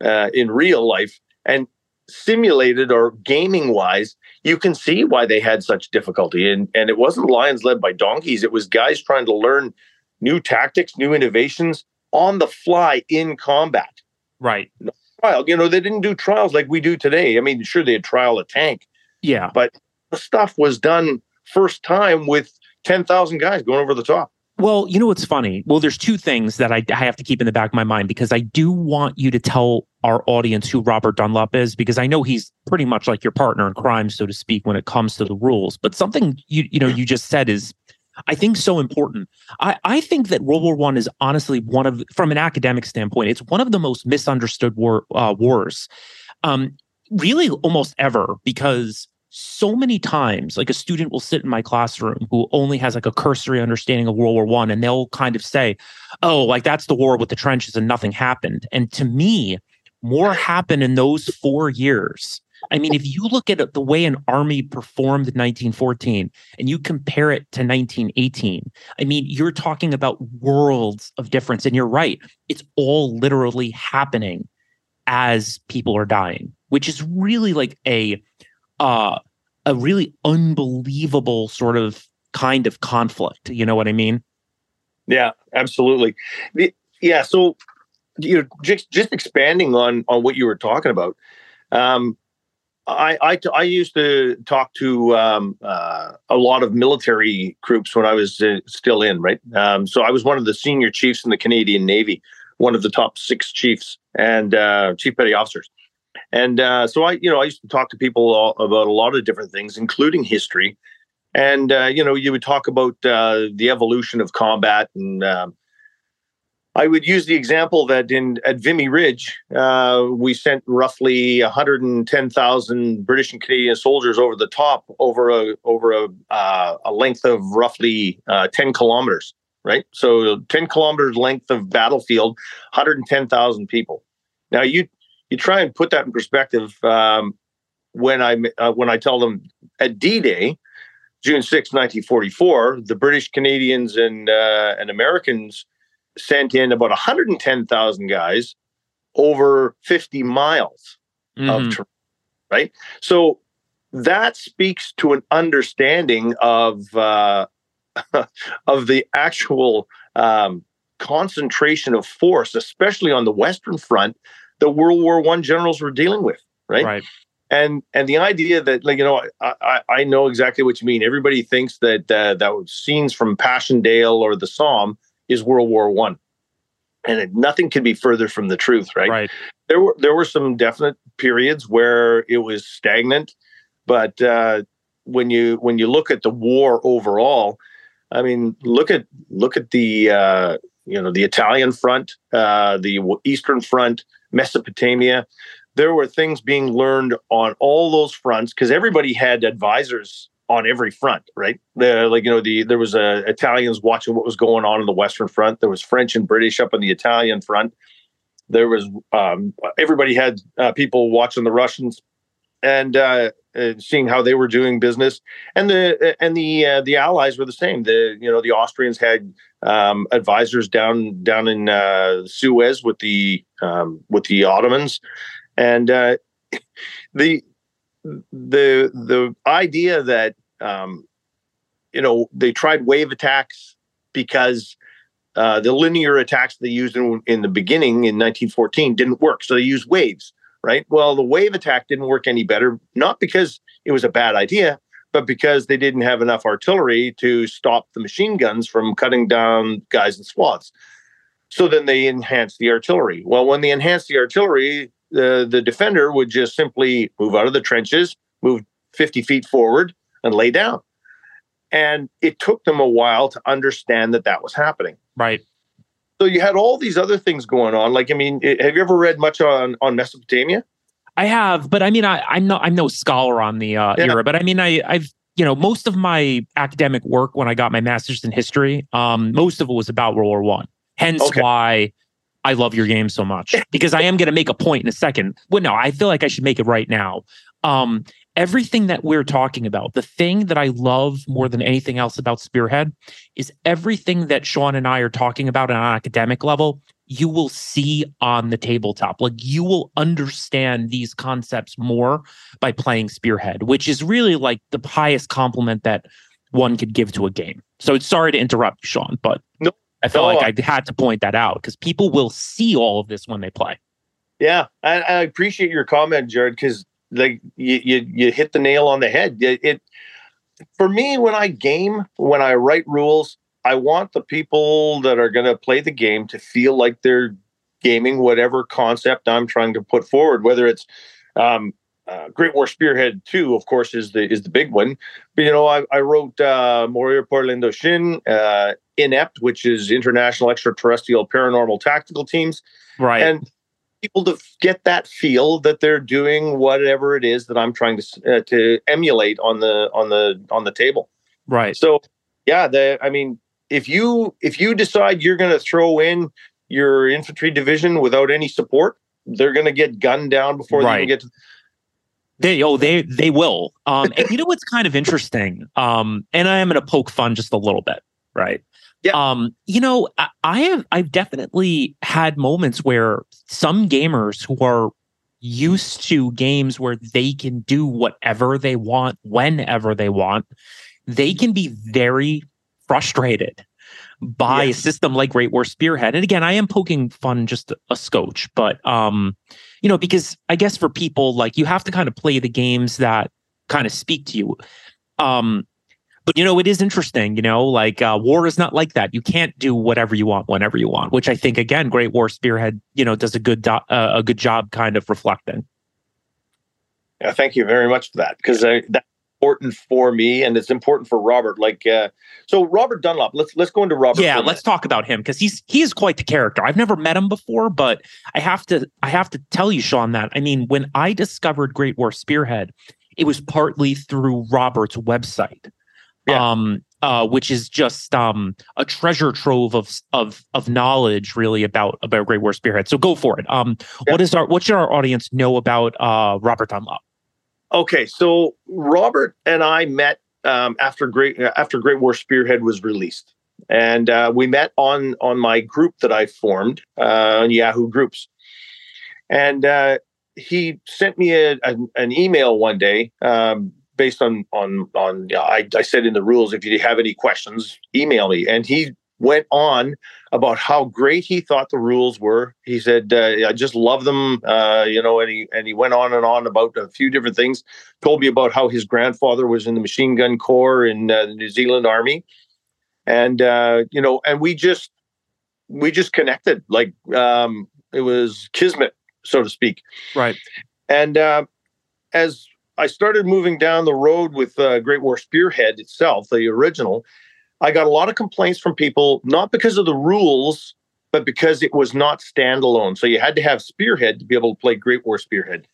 uh, in real life and simulated or gaming wise you can see why they had such difficulty. And and it wasn't lions led by donkeys. It was guys trying to learn new tactics new innovations on the fly in combat. Right. No trial. You know they didn't do trials like we do today. I mean sure they had trial a tank yeah. but the stuff was done first time with 10,000 guys going over the top. Well, you know what's funny? Well, there's two things that I, I, have to keep in the back of my mind because I do want you to tell our audience who Robert Dunlop is because I know he's pretty much like your partner in crime, so to speak, when it comes to the rules. But something you you know you just said is, I think, so important. I I think that World War One is honestly one of, from an academic standpoint, it's one of the most misunderstood war uh, wars, um, really almost ever because so many times like a student will sit in my classroom who only has like a cursory understanding of world war one and they'll kind of say oh like that's the war with the trenches and nothing happened and to me more happened in those four years i mean if you look at the way an army performed in 1914 and you compare it to 1918 i mean you're talking about worlds of difference and you're right it's all literally happening as people are dying which is really like a uh, a really unbelievable sort of kind of conflict. You know what I mean? Yeah, absolutely. The, yeah. So, you know, just just expanding on on what you were talking about. Um, I, I, I used to talk to um, uh, a lot of military groups when I was uh, still in, right? Um, so I was one of the senior chiefs in the Canadian Navy, one of the top six chiefs and uh, chief petty officers. And uh, so I, you know, I used to talk to people all, about a lot of different things, including history. And uh, you know, you would talk about uh, the evolution of combat, and um, I would use the example that in at Vimy Ridge, uh, we sent roughly 110,000 British and Canadian soldiers over the top over a over a uh, a length of roughly uh, 10 kilometers. Right, so 10 kilometers length of battlefield, 110,000 people. Now you you try and put that in perspective um, when I uh, when I tell them at D-Day, June 6, 1944, the British, Canadians, and uh, and Americans sent in about 110,000 guys over 50 miles mm-hmm. of terrain, right? So that speaks to an understanding of uh, of the actual um, concentration of force, especially on the Western Front, the World War One generals were dealing with, right? Right. And and the idea that like you know I I, I know exactly what you mean. Everybody thinks that uh, that scenes from Passchendaele or the Somme is World War One, and it, nothing can be further from the truth, right? Right. There were there were some definite periods where it was stagnant, but uh, when you when you look at the war overall, I mean, look at look at the uh, you know the Italian front, uh, the Eastern Front, Mesopotamia. There were things being learned on all those fronts because everybody had advisors on every front, right? The, like you know, the there was uh, Italians watching what was going on in the Western Front. There was French and British up on the Italian front. There was um, everybody had uh, people watching the Russians and uh, seeing how they were doing business, and the and the uh, the Allies were the same. The you know the Austrians had um, advisors down down in uh, Suez with the um, with the Ottomans, and uh, the the the idea that um, you know they tried wave attacks because uh, the linear attacks they used in, in the beginning in 1914 didn't work, so they used waves. Right. Well, the wave attack didn't work any better, not because it was a bad idea, but because they didn't have enough artillery to stop the machine guns from cutting down guys in squads. So then they enhanced the artillery. Well, when they enhanced the artillery, the, the defender would just simply move out of the trenches, move 50 feet forward, and lay down. And it took them a while to understand that that was happening. Right. So you had all these other things going on. Like, I mean, have you ever read much on on Mesopotamia? I have, but I mean, I, I'm not I'm no scholar on the uh, yeah. era, but I mean, I I've you know most of my academic work when I got my master's in history, um, most of it was about World War One. Hence okay. why I love your game so much because I am going to make a point in a second. Well, no, I feel like I should make it right now. Um, everything that we're talking about, the thing that I love more than anything else about Spearhead is everything that Shawn and I are talking about on an academic level, you will see on the tabletop. Like you will understand these concepts more by playing Spearhead, which is really like the highest compliment that one could give to a game. So sorry to interrupt you, Shawn, but no, I felt no, like I had to point that out because people will see all of this when they play. Yeah, I, I appreciate your comment, Jared, because like you, you, you hit the nail on the head. It, it for me when I game, when I write rules, I want the people that are going to play the game to feel like they're gaming whatever concept I'm trying to put forward, whether it's um, uh, Great War Spearhead 2, of course, is the is the big one. But you know, I, I wrote uh, Morir por l'Indochine, uh, Inept, which is International Extraterrestrial Paranormal Tactical Teams. Right. And people to get that feel that they're doing whatever it is that I'm trying to uh, to emulate on the on the on the table. Right. So, yeah, the I mean, if you if you decide you're going to throw in your infantry division without any support, they're going to get gunned down before right. they even get to they oh they they will. Um, and you know what's kind of interesting? Um, and I am going to poke fun just a little bit, right? Yeah. Um, you know, I, I have I've definitely had moments where some gamers who are used to games where they can do whatever they want whenever they want, they can be very frustrated by yes. a system like Great War Spearhead. And again, I am poking fun just a scotch, but um, you know, because I guess for people like you have to kind of play the games that kind of speak to you. Um, but you know, it is interesting, you know, like uh, war is not like that. You can't do whatever you want whenever you want, which I think again, Great War Spearhead, you know, does a good do- uh, a good job kind of reflecting. Yeah, thank you very much for that because that important for me and it's important for Robert. Like, uh, so Robert Dunlop. Let's let's go into Robert. Yeah, let's talk about him because he's he is quite the character. I've never met him before, but I have to I have to tell you, Shawn, that I mean, when I discovered Great War Spearhead, it was partly through Robert's website. Yeah. Um, uh, which is just um, a treasure trove of of of knowledge, really about about Great War Spearhead. So go for it. Um, yeah. what is our what should our audience know about uh, Robert Dunlop? Okay, so Robert and I met um, after Great after Great War Spearhead was released, and uh, we met on on my group that I formed uh, on Yahoo Groups, and uh, he sent me a, a, an email one day um, based on on on. I, I said in the rules, if you have any questions, email me, and he went on about how great he thought the rules were. He said, uh, "I just love them," uh, you know, and he and he went on and on about a few different things. Told me about how his grandfather was in the machine gun corps in uh, the New Zealand Army, and uh, you know, and we just we just connected like um, it was kismet, so to speak. Right. And uh, as I started moving down the road with uh, Great War Spearhead itself, the original, I got a lot of complaints from people, not because of the rules, but because it was not standalone. So you had to have Spearhead to be able to play Great War Spearhead.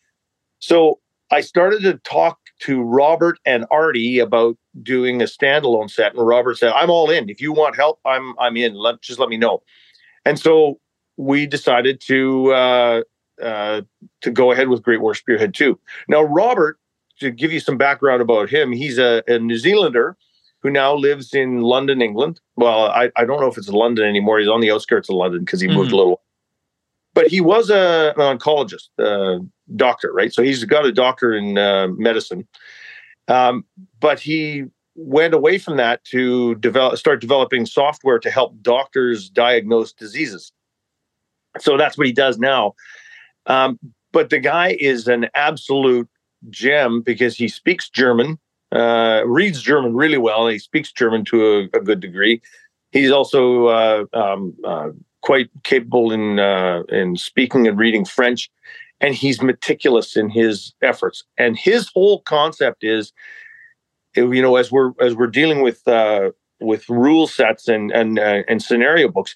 So I started to talk to Robert and Arty about doing a standalone set, and Robert said, "I'm all in. If you want help, I'm I'm in. Let just let me know." And so we decided to uh, uh, to go ahead with Great War Spearhead 2. Now, Robert, to give you some background about him, he's a, a New Zealander who now lives in London, England. Well, I, I don't know if it's London anymore. He's on the outskirts of London because he mm-hmm. moved a little. But he was a, an oncologist, uh, doctor, right? So he's got a doctor in uh, medicine. Um, but he went away from that to develop, start developing software to help doctors diagnose diseases. So that's what he does now. Um, but the guy is an absolute gem because he speaks German, uh, reads German really well, and he speaks German to a, a good degree. He's also uh, um, uh, quite capable in uh, in speaking and reading French, and he's meticulous in his efforts. And his whole concept is, you know, as we're as we're dealing with uh, with rule sets and and uh, and scenario books,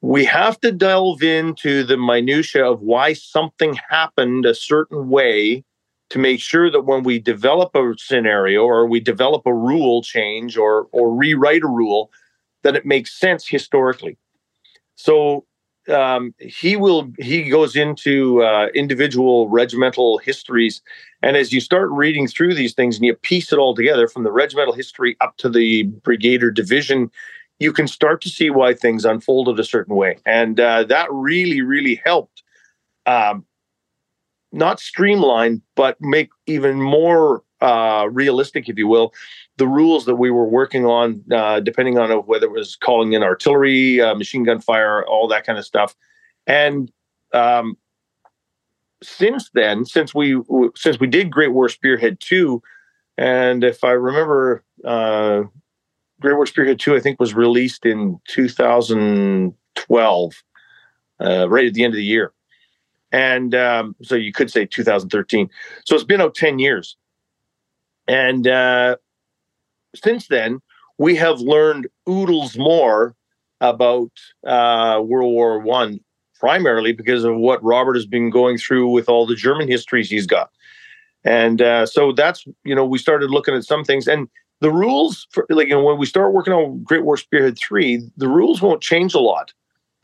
we have to delve into the minutia of why something happened a certain way to make sure that when we develop a scenario or we develop a rule change or or rewrite a rule that it makes sense historically so um, he will he goes into uh, individual regimental histories and as you start reading through these things and you piece it all together from the regimental history up to the brigade or division you can start to see why things unfolded a certain way. And uh, that really, really helped um, not streamline, but make even more uh, realistic, if you will, the rules that we were working on, uh, depending on whether it was calling in artillery, uh, machine gun fire, all that kind of stuff. And um, since then, since we since we did Great War Spearhead two, and if I remember uh, Great War Spearhead 2, I think, was released in 2012, uh, right at the end of the year. And um, so you could say 2013. So it's been out 10 years. And uh, since then, we have learned oodles more about uh, World War One, primarily because of what Robert has been going through with all the German histories he's got. And uh, so that's, you know, we started looking at some things. And the rules for like you know when we start working on Great War Spearhead three, the rules won't change a lot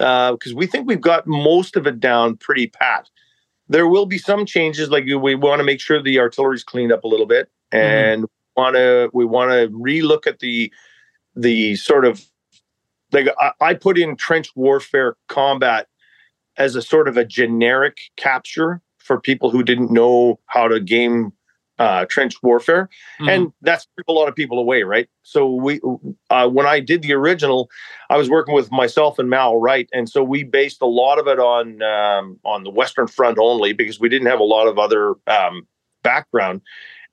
because uh, we think we've got most of it down pretty pat. There will be some changes, like we want to make sure the artillery's cleaned up a little bit, mm-hmm. and mm-hmm. want to we want to relook at the the sort of like I, I put in trench warfare combat as a sort of a generic capture for people who didn't know how to game uh, trench warfare, mm-hmm. and that's a lot of people away, right? So we, uh, when I did the original, I was working with myself and Mal Wright, and so we based a lot of it on um, on the Western Front only because we didn't have a lot of other um, background.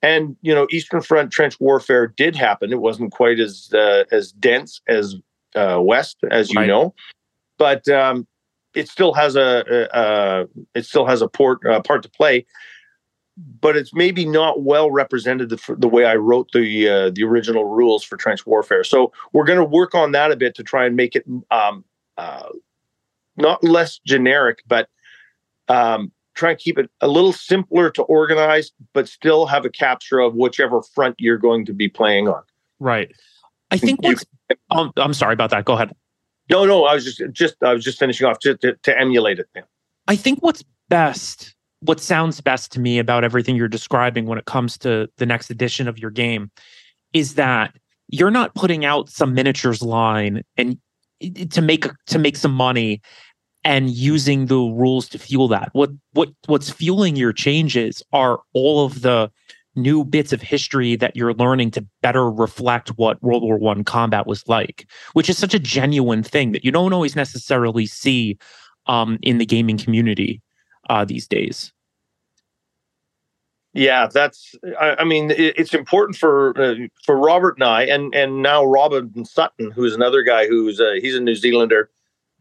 And you know, Eastern Front trench warfare did happen. It wasn't quite as uh, as dense as uh, West, as you right. know, but um, it still has a, a, a, it still has a port uh, part to play but it's maybe not well represented the, the way I wrote the uh, the original rules for trench warfare. So we're going to work on that a bit to try and make it um, uh, not less generic, but um, try and keep it a little simpler to organize, but still have a capture of whichever front you're going to be playing on. Right. I think what's. Um, I'm sorry about that. Go ahead. No, no. I was just just I was just finishing off just to, to emulate it. Yeah. I think what's best what sounds best to me about everything you're describing when it comes to the next edition of your game is that you're not putting out some miniatures line and to make to make some money and using the rules to fuel that. What what what's fueling your changes are all of the new bits of history that you're learning to better reflect what world war one combat was like which is such a genuine thing that you don't always necessarily see um, in the gaming community uh, these days. Yeah, that's. I, I mean, it, it's important for uh, for Robert and I, and and now Robin Sutton, who's another guy who's uh, he's a New Zealander.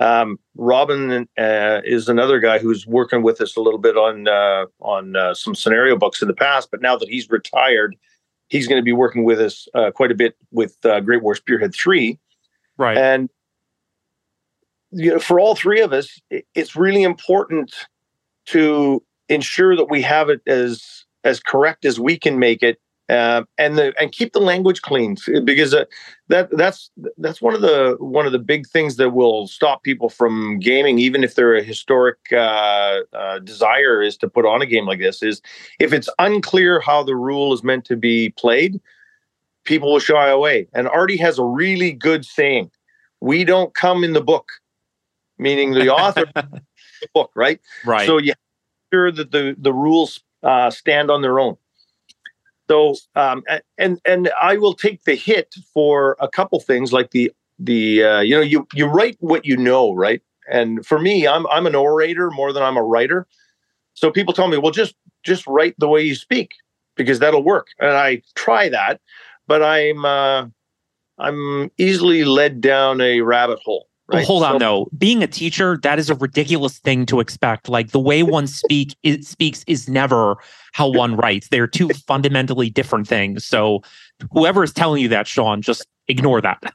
Um, Robin uh, is another guy who's working with us a little bit on uh, on uh, some scenario books in the past, but now that he's retired, he's going to be working with us uh, quite a bit with Great War Spearhead Three. Right. And you know, for all three of us, it's really important to ensure that we have it as as correct as we can make it uh, and the and keep the language clean because uh, that that's that's one of the one of the big things that will stop people from gaming even if their historic uh, uh, desire is to put on a game like this is if it's unclear how the rule is meant to be played people will shy away. And Arty has a really good saying we don't come in the book meaning the author book right? Right. So you sure that the the rules uh, stand on their own. So um, and and I will take the hit for a couple things like the the uh, you know you you write what you know right? And for me I'm I'm an orator more than I'm a writer. So people tell me well just just write the way you speak because that'll work. And I try that but I'm uh, I'm easily led down a rabbit hole Right? Well, hold on, so, though. Being a teacher, that is a ridiculous thing to expect. Like the way one speak it speaks is never how one writes. They're two fundamentally different things. So whoever is telling you that, Shawn, just ignore that.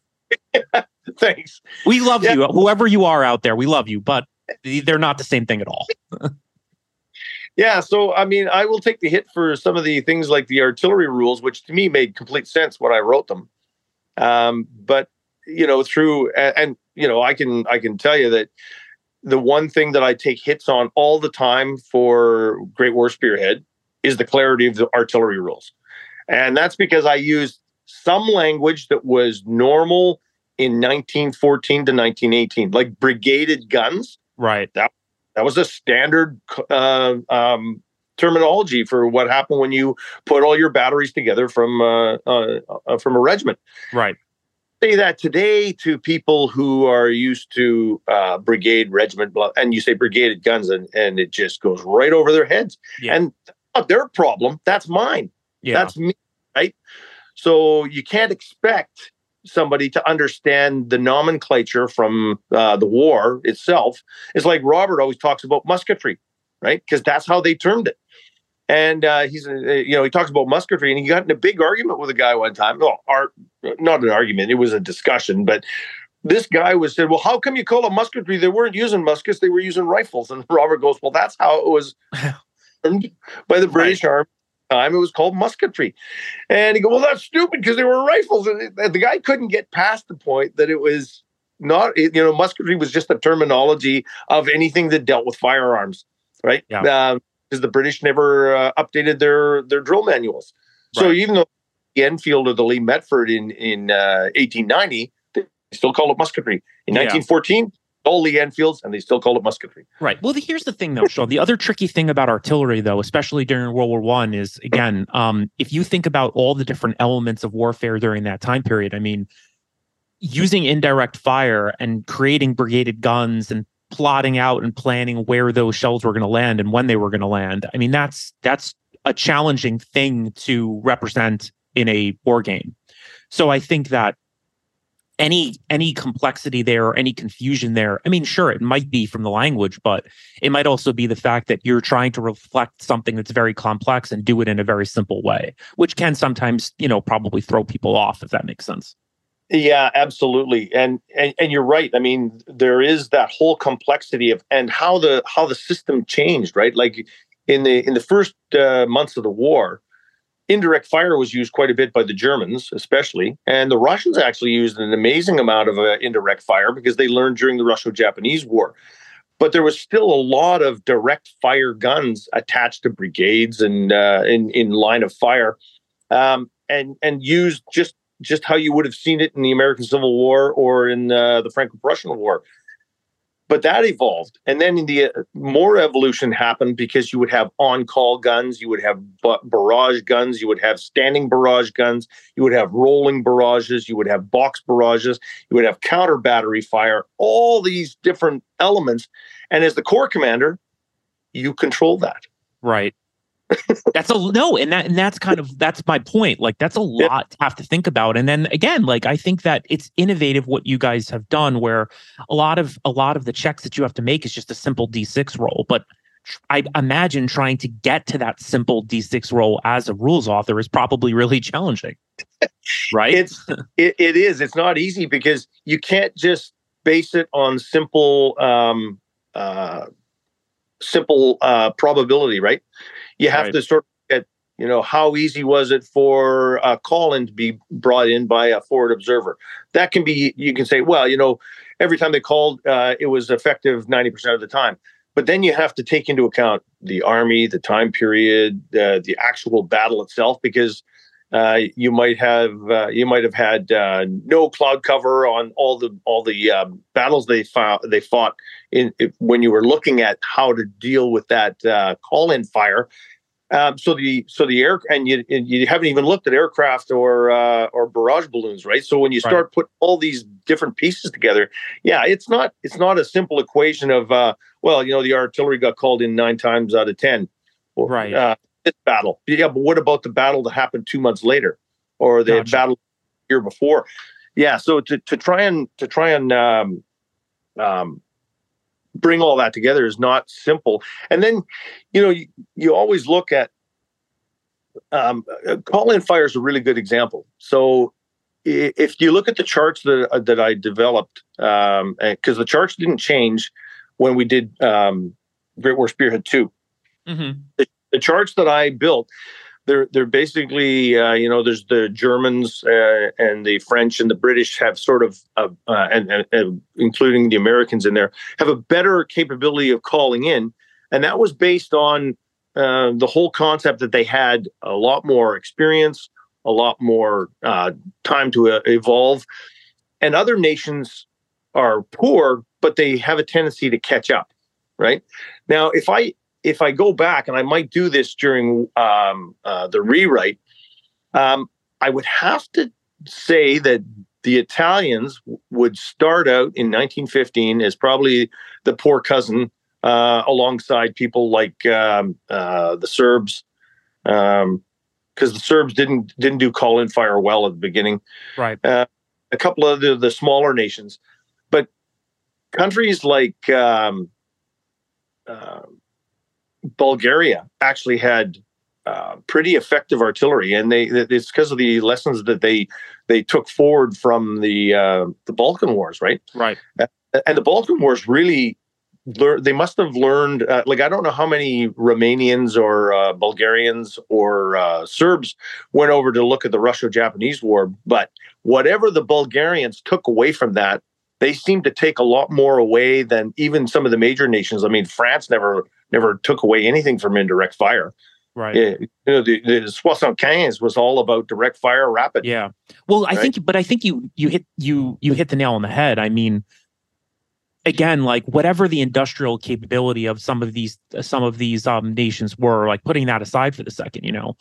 Thanks. We love yeah. you. Whoever you are out there, we love you, but they're not the same thing at all. yeah, so I mean, I will take the hit for some of the things like the artillery rules, which to me made complete sense when I wrote them. Um, but you know, through and, and you know, I can I can tell you that the one thing that I take hits on all the time for Great War Spearhead is the clarity of the artillery rules. And that's because I used some language that was normal in 1914 to 1918, like brigaded guns. Right. That that was a standard uh, um, terminology for what happened when you put all your batteries together from uh, uh, uh from a regiment. Right say that today to people who are used to uh, brigade, regiment, and you say brigaded guns, and, and it just goes right over their heads. Yeah. And not their problem. That's mine. Yeah. That's me. Right. So you can't expect somebody to understand the nomenclature from uh, the war itself. It's like Robert always talks about musketry, right? Because that's how they termed it. And uh, he's, uh, you know, he talks about musketry, and he got in a big argument with a guy one time. Well, art, not an argument; it was a discussion. But this guy was said, "Well, how come you call it musketry? They weren't using muskets; they were using rifles." And Robert goes, "Well, that's how it was by the British right. Army." Time it was called musketry, and he go, "Well, that's stupid because they were rifles." And the guy couldn't get past the point that it was not, you know, musketry was just a terminology of anything that dealt with firearms, right? Yeah. Um, because the British never uh, updated their their drill manuals. Right. So even though the Enfield or the Lee Metford in in uh, 1890, they still call it musketry. In yeah. 1914, all Lee Enfields, and they still call it musketry. Right. Well, here's the thing, though, Shawn. the other tricky thing about artillery, though, especially during World War One, is again, um, if you think about all the different elements of warfare during that time period, I mean, using indirect fire and creating brigaded guns and plotting out and planning where those shells were going to land and when they were going to land. I mean, that's that's a challenging thing to represent in a war game. So I think that any any complexity there or any confusion there i mean sure it might be from the language but it might also be the fact that you're trying to reflect something that's very complex and do it in a very simple way which can sometimes you know probably throw people off if that makes sense yeah, absolutely. And, and and you're right. I mean, there is that whole complexity of and how the how the system changed, right? Like in the in the first uh, months of the war, indirect fire was used quite a bit by the Germans, especially, and the Russians actually used an amazing amount of uh, indirect fire because they learned during the Russo-Japanese War. But there was still a lot of direct fire guns attached to brigades and uh, in in line of fire, um, and and used just just how you would have seen it in the American Civil War or in uh, the Franco-Prussian War. But that evolved, and then the uh, more evolution happened because you would have on-call guns, you would have barrage guns, you would have standing barrage guns, you would have rolling barrages, you would have box barrages, you would have counter battery fire, all these different elements. And as the corps commander, you control that. Right that's a no and that and that's kind of that's my point like that's a lot to have to think about and then again like i think that it's innovative what you guys have done where a lot of a lot of the checks that you have to make is just a simple d6 roll but I imagine trying to get to that simple D6 roll as a rules author is probably really challenging. right? It's it, it is. It's not easy because you can't just base it on simple um uh simple uh probability, right? You have right. to sort of get, you know, how easy was it for a call in to be brought in by a forward observer? That can be you can say, well, you know, every time they called, uh, it was effective 90% of the time. But then you have to take into account the army, the time period, uh, the actual battle itself, because uh, you might have uh, you might have had uh, no cloud cover on all the all the um, battles they fought they fought in when you were looking at how to deal with that uh, call in fire. Um, so the so the air and you you haven't even looked at aircraft or uh, or barrage balloons, right? So when you start right. putting all these different pieces together, yeah, it's not it's not a simple equation of uh, well, you know, the artillery got called in nine times out of ten, right? This battle, yeah, but what about the battle that happened two months later, or the gotcha. battle year before? Yeah, so to to try and to try and um, um, bring all that together is not simple. And then, you know, you, you always look at um, call-in fire is a really good example. So if you look at the charts that uh, that I developed, because um, the charts didn't change when we did um, Great War Spearhead 2 mm-hmm. the, the, charts that I built they're they're basically uh, you know there's the Germans uh, and the French and the British have sort of uh, uh, and, and, and, including the Americans in there have a better capability of calling in, and that was based on uh, the whole concept that they had a lot more experience, a lot more uh, time to evolve, and other nations are poor, but they have a tendency to catch up. Right now, if I if I go back, and I might do this during um, uh, the rewrite, um, I would have to say that the Italians would start out in 1915 as probably the poor cousin uh, alongside people like um, uh, the Serbs, because um, the Serbs didn't didn't do call in fire well at the beginning. Right. Uh, a couple of the, the smaller nations, but countries like um, uh, Bulgaria actually had uh, pretty effective artillery, and they it's because of the lessons that they they took forward from the uh, the Balkan Wars, right? Right. And the Balkan Wars really learned. They must have learned. Uh, like I don't know how many Romanians or uh, Bulgarians or uh, Serbs went over to look at the Russo-Japanese War, but whatever the Bulgarians took away from that, they seemed to take a lot more away than even some of the major nations. I mean, France never never took away anything from indirect fire. Right. Yeah, you know, the, the 75 was all about direct fire, rapid. Yeah. Well, I right? think, but I think you you hit you you hit the nail on the head. I mean, again, like whatever the industrial capability of some of these some of these um, nations were, like putting that aside for the second, you know,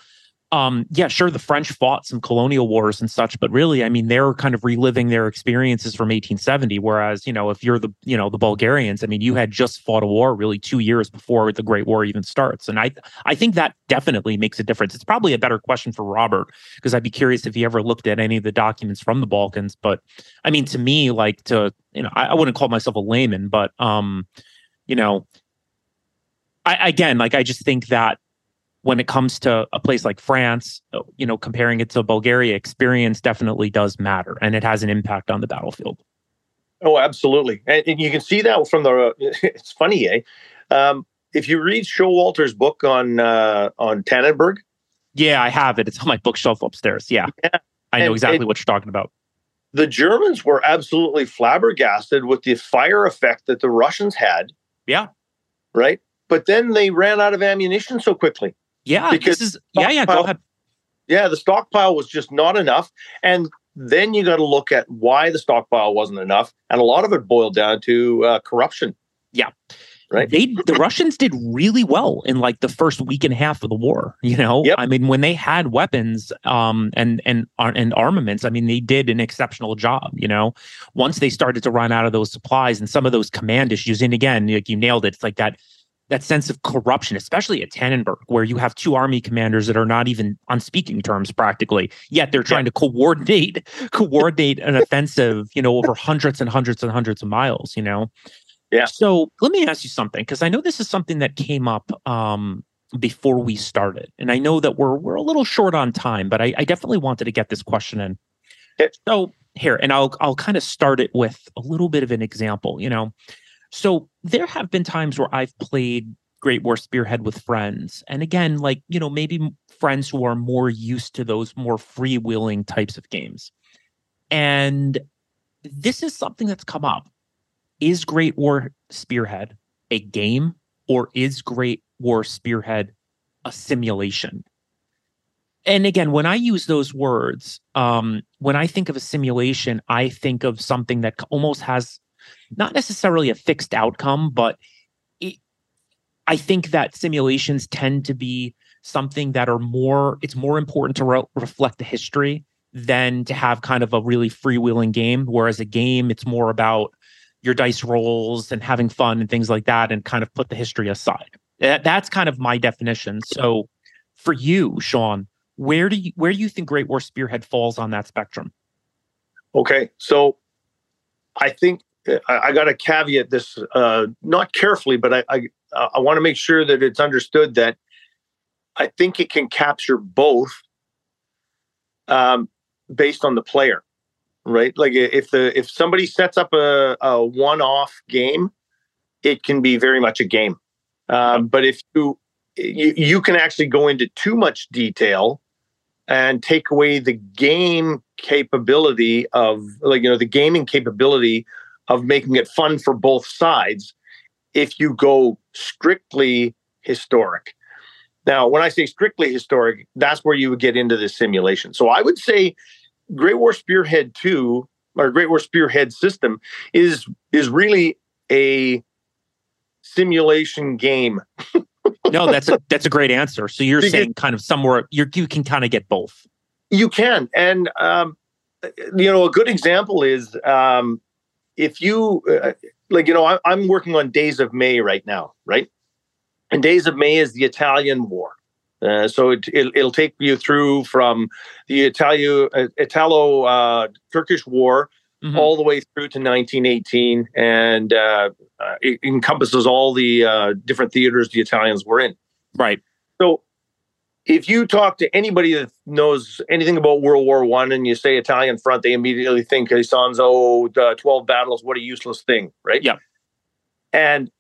um, yeah, sure, the French fought some colonial wars and such, but really, I mean, they're kind of reliving their experiences from 1870. Whereas, you know, if you're the, you know, the Bulgarians, I mean, you had just fought a war really two years before the Great War even starts, and I, I think that definitely makes a difference. It's probably a better question for Robert because I'd be curious if he ever looked at any of the documents from the Balkans. But I mean, to me, like to, you know, I, I wouldn't call myself a layman, but, um, you know, I, again, like I just think that when it comes to a place like France, uh, you know, comparing it to Bulgaria, experience definitely does matter and it has an impact on the battlefield. Oh, absolutely. And, and you can see that from the, uh, it's funny, eh? Um, if you read Showalter's book on, uh, on Tannenberg. Yeah, I have it. It's on my bookshelf upstairs. Yeah. yeah. I know and, exactly and what you're talking about. The Germans were absolutely flabbergasted with the fire effect that the Russians had. Yeah. Right. But then they ran out of ammunition so quickly. Yeah, because this is yeah, yeah. Go ahead. Yeah, the stockpile was just not enough, and then you got to look at why the stockpile wasn't enough, and a lot of it boiled down to uh, corruption. Yeah, right. They the Russians did really well in like the first week and a half of the war. You know, yep. I mean, when they had weapons um, and and uh, and armaments, I mean, they did an exceptional job. You know, once they started to run out of those supplies and some of those command issues, and again, like you nailed it, it's like that that sense of corruption, especially at Tannenberg, where you have two army commanders that are not even on speaking terms practically, yet they're trying yeah. to coordinate coordinate an offensive, you know, over hundreds and hundreds and hundreds of miles, you know. Yeah. So let me ask you something because I know this is something that came up um, before we started, and I know that we're we're a little short on time, but I, I definitely wanted to get this question in. Yeah. So here, and I'll I'll kind of start it with a little bit of an example. You know, so there have been times where I've played Great War Spearhead with friends, and again, like you know, maybe friends who are more used to those more freewheeling types of games, and this is something that's come up. Is Great War Spearhead a game or is Great War Spearhead a simulation? And again, when I use those words, um, when I think of a simulation, I think of something that almost has not necessarily a fixed outcome, but it, I think that simulations tend to be something that are more, it's more important to re- reflect the history than to have kind of a really freewheeling game. Whereas a game, it's more about your dice rolls and having fun and things like that and kind of put the history aside. That, that's kind of my definition. So for you, Shawn, where do you where do you think Great War Spearhead falls on that spectrum? Okay, so I think I, I got to caveat this uh, not carefully, but I I, I want to make sure that it's understood that I think it can capture both um, based on the player right? Like if the if somebody sets up a, a one-off game, it can be very much a game. Um, but if you, you you can actually go into too much detail and take away the game capability of like you know the gaming capability of making it fun for both sides if you go strictly historic now when i say strictly historic that's where you would get into the simulation so i would say Great War Spearhead 2 or Great War Spearhead system is is really a simulation game. no, that's a that's a great answer. So you're because, saying kind of somewhere you you can kind of get both. You can, and um, you know, a good example is um, if you uh, like, you know, I, I'm working on Days of May right now, right? And Days of May is the Italian War. Uh, so it, it, will take you through from the Italo uh, Italo uh, Turkish War mm-hmm. all the way through to 1918, and uh, uh, it encompasses all the uh, different theaters the Italians were in. Right. So, if you talk to anybody that knows anything about World War One, and you say Italian front, they immediately think Isonzo, twelve battles, what a useless thing, right? Yeah. And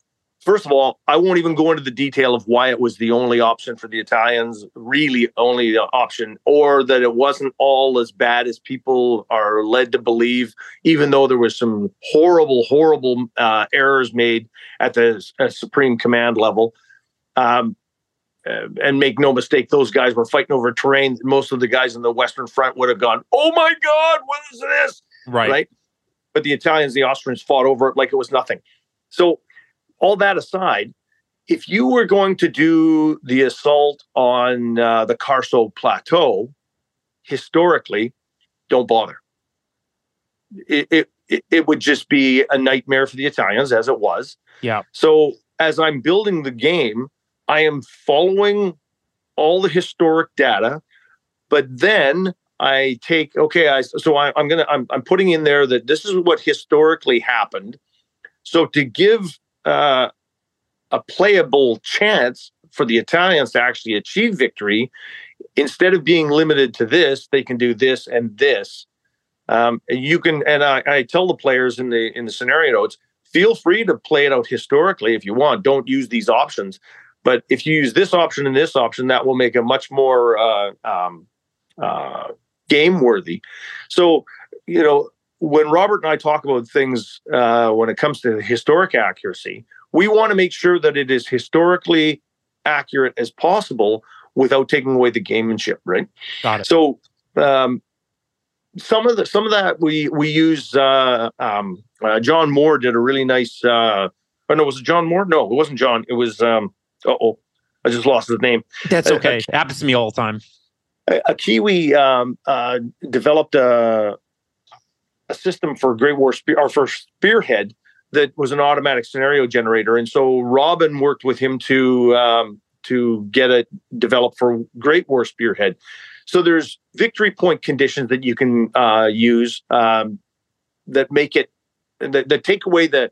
first of all, I won't even go into the detail of why it was the only option for the Italians, really only option, or that it wasn't all as bad as people are led to believe, even though there was some horrible, horrible uh, errors made at the uh, Supreme Command level. Um, uh, and make no mistake, those guys were fighting over terrain. Most of the guys in the Western Front would have gone, "Oh my God, what is this?" Right. Right. But the Italians, the Austrians fought over it like it was nothing. So all that aside, if you were going to do the assault on uh, the Carso Plateau, historically, don't bother. It, it, it would just be a nightmare for the Italians, as it was. Yeah. So as I'm building the game, I am following all the historic data, but then I take okay. I so I, am gonna I'm, I'm putting in there that this is what historically happened. So to give uh, a playable chance for the Italians to actually achieve victory, instead of being limited to this, they can do this and this. Um, and you can, and I, I tell the players in the in the scenario notes, feel free to play it out historically if you want. Don't use these options, but if you use this option and this option, that will make it much more uh, um, uh, game worthy. So, you know, when Robert and I talk about things uh, when it comes to historic accuracy, we want to make sure that it is historically accurate as possible without taking away the gamemanship, right? Got it. So um, some of the some of that we we use. Uh, um, uh, John Moore did a really nice. Uh, oh no, was it John Moore? No, it wasn't John. It was. Um, oh, I just lost his name. That's okay. it happens to me all the time. A, a Kiwi um, uh, developed a a system for Great War Spear or for Spearhead that was an automatic scenario generator, and so Robin worked with him to um, to get it developed for Great War Spearhead. So there's victory point conditions that you can uh, use um, that make it that, that take away the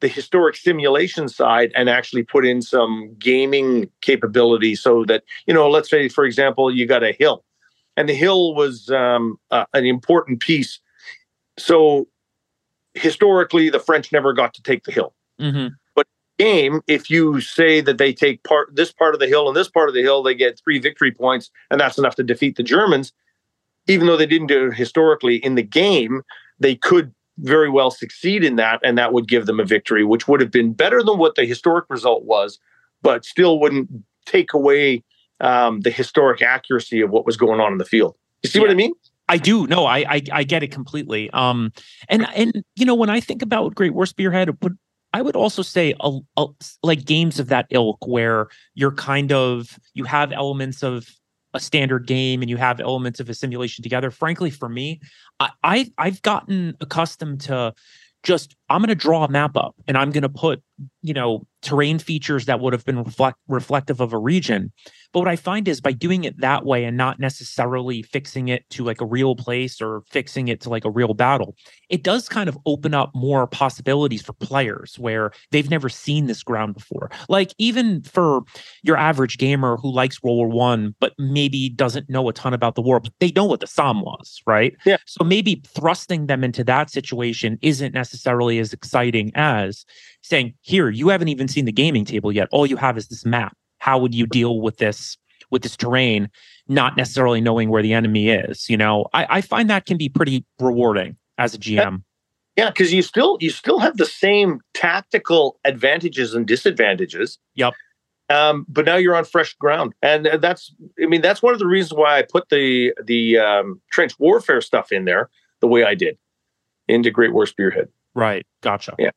the historic simulation side and actually put in some gaming capability so that you know let's say for example you got a hill and the hill was um, uh, an important piece. So historically the french never got to take the hill. Mm-hmm. but game if you say that they take part this part of the hill and this part of the hill they get three victory points and that's enough to defeat the germans. Even though they didn't do it historically in the game they could very well succeed in that, and that would give them a victory, which would have been better than what the historic result was, but still wouldn't take away um, the historic accuracy of what was going on in the field. You see yeah. what I mean? I do. No, I, I, I get it completely. Um, and and you know when I think about Great War Spearhead, but I would also say a, a, like games of that ilk where you're kind of you have elements of a standard game and you have elements of a simulation together. Frankly, for me, I, I I've gotten accustomed to just I'm going to draw a map up and I'm going to put you know terrain features that would have been reflect, reflective of a region but what I find is by doing it that way and not necessarily fixing it to like a real place or fixing it to like a real battle, it does kind of open up more possibilities for players where they've never seen this ground before. Like even for your average gamer who likes World War One, but maybe doesn't know a ton about the war, but they know what the Somme was, right? Yeah. So maybe thrusting them into that situation isn't necessarily as exciting as saying, here, you haven't even seen the gaming table yet. All you have is this map. How would you deal with this with this terrain not necessarily knowing where the enemy is? You know i, I find that can be pretty rewarding as a gm yeah because you still you still have the same tactical advantages and disadvantages. Yep um, but now you're on fresh ground. And that's i mean that's one of the reasons why i put the the um, trench warfare stuff in there the way i did. Into great war spearhead. Right. Gotcha. Yeah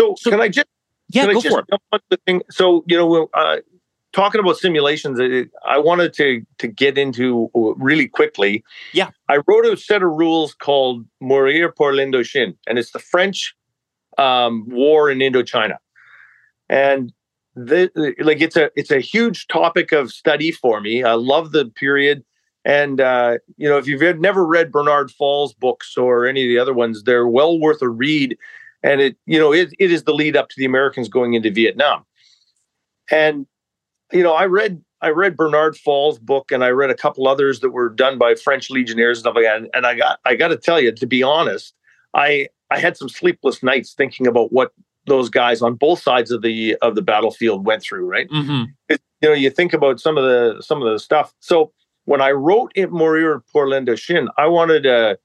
so, so can i just yeah, go for it. The thing? So you know, uh, talking about simulations, I wanted to to get into really quickly. Yeah, I wrote a set of rules called Mourir pour l'Indochine, and it's the French um, war in Indochina, and the, like it's a it's a huge topic of study for me. I love the period, and uh, you know if you've never read Bernard Fall's books or any of the other ones, they're well worth a read. And it you know it, it is the lead up to the Americans going into Vietnam, and you know, I read I read Bernard Fall's book and I read a couple others that were done by French legionnaires and stuff like that. And I got I got to tell you, to be honest, I I had some sleepless nights thinking about what those guys on both sides of the of the battlefield went through. Right? Mm-hmm. It, you know, you think about some of the some of the stuff. So when I wrote it Mourir pour l'Indochine, I wanted to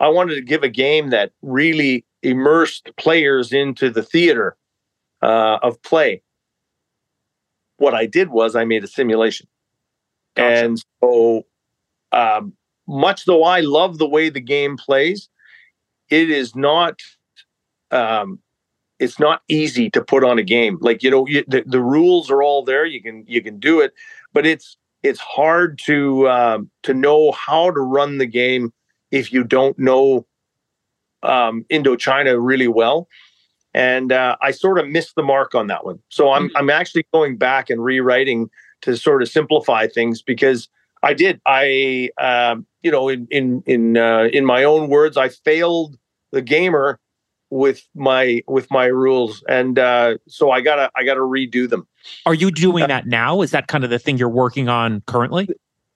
I wanted to give a game that really immersed players into the theater uh, of play what I did was I made a simulation. Gotcha. And so, um, much though I love the way the game plays, it is not. Um, it's not easy to put on a game. Like you know, you, the, the rules are all there. You can you can do it, but it's it's hard to um, to know how to run the game if you don't know um, Indochina really well and uh, I sort of missed the mark on that one. So I'm mm-hmm. I'm actually going back and rewriting to sort of simplify things because I did I um, you know in in in uh, in my own words I failed the gamer with my with my rules and uh, so I gotta I gotta redo them. Are you doing uh, that now? Is that kind of the thing you're working on currently?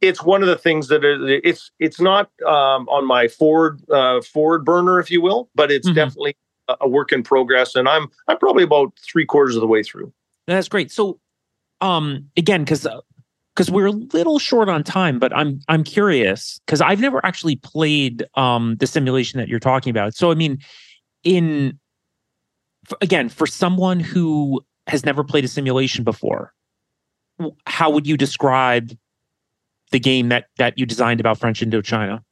It's one of the things that is, it's it's not um, on my forward uh, forward burner, if you will, but it's mm-hmm. definitely a work in progress, and I'm I'm probably about three quarters of the way through. That's great. So, um, again, because because uh, we're a little short on time, but I'm I'm curious because I've never actually played um the simulation that you're talking about. So, I mean, in again, for someone who has never played a simulation before, how would you describe the game that that you designed about French Indochina?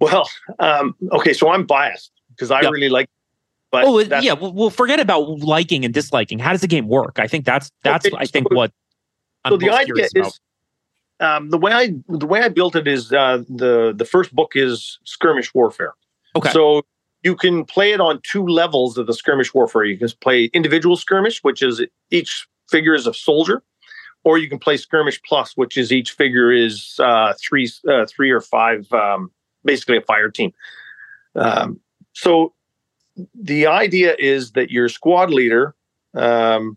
Well, um, okay, so I'm biased because I yep. really like. But oh yeah, well, well, forget about liking and disliking. How does the game work? I think that's that's okay, I think so, what. I'm so the idea is um, the way I the way I built it is uh, the the first book is skirmish warfare. Okay. So you can play it on two levels of the skirmish warfare. You can play individual skirmish, which is each figure is a soldier, or you can play skirmish plus, which is each figure is uh, three uh, three or five, um, basically a fire team. Um, so the idea is that your squad leader um,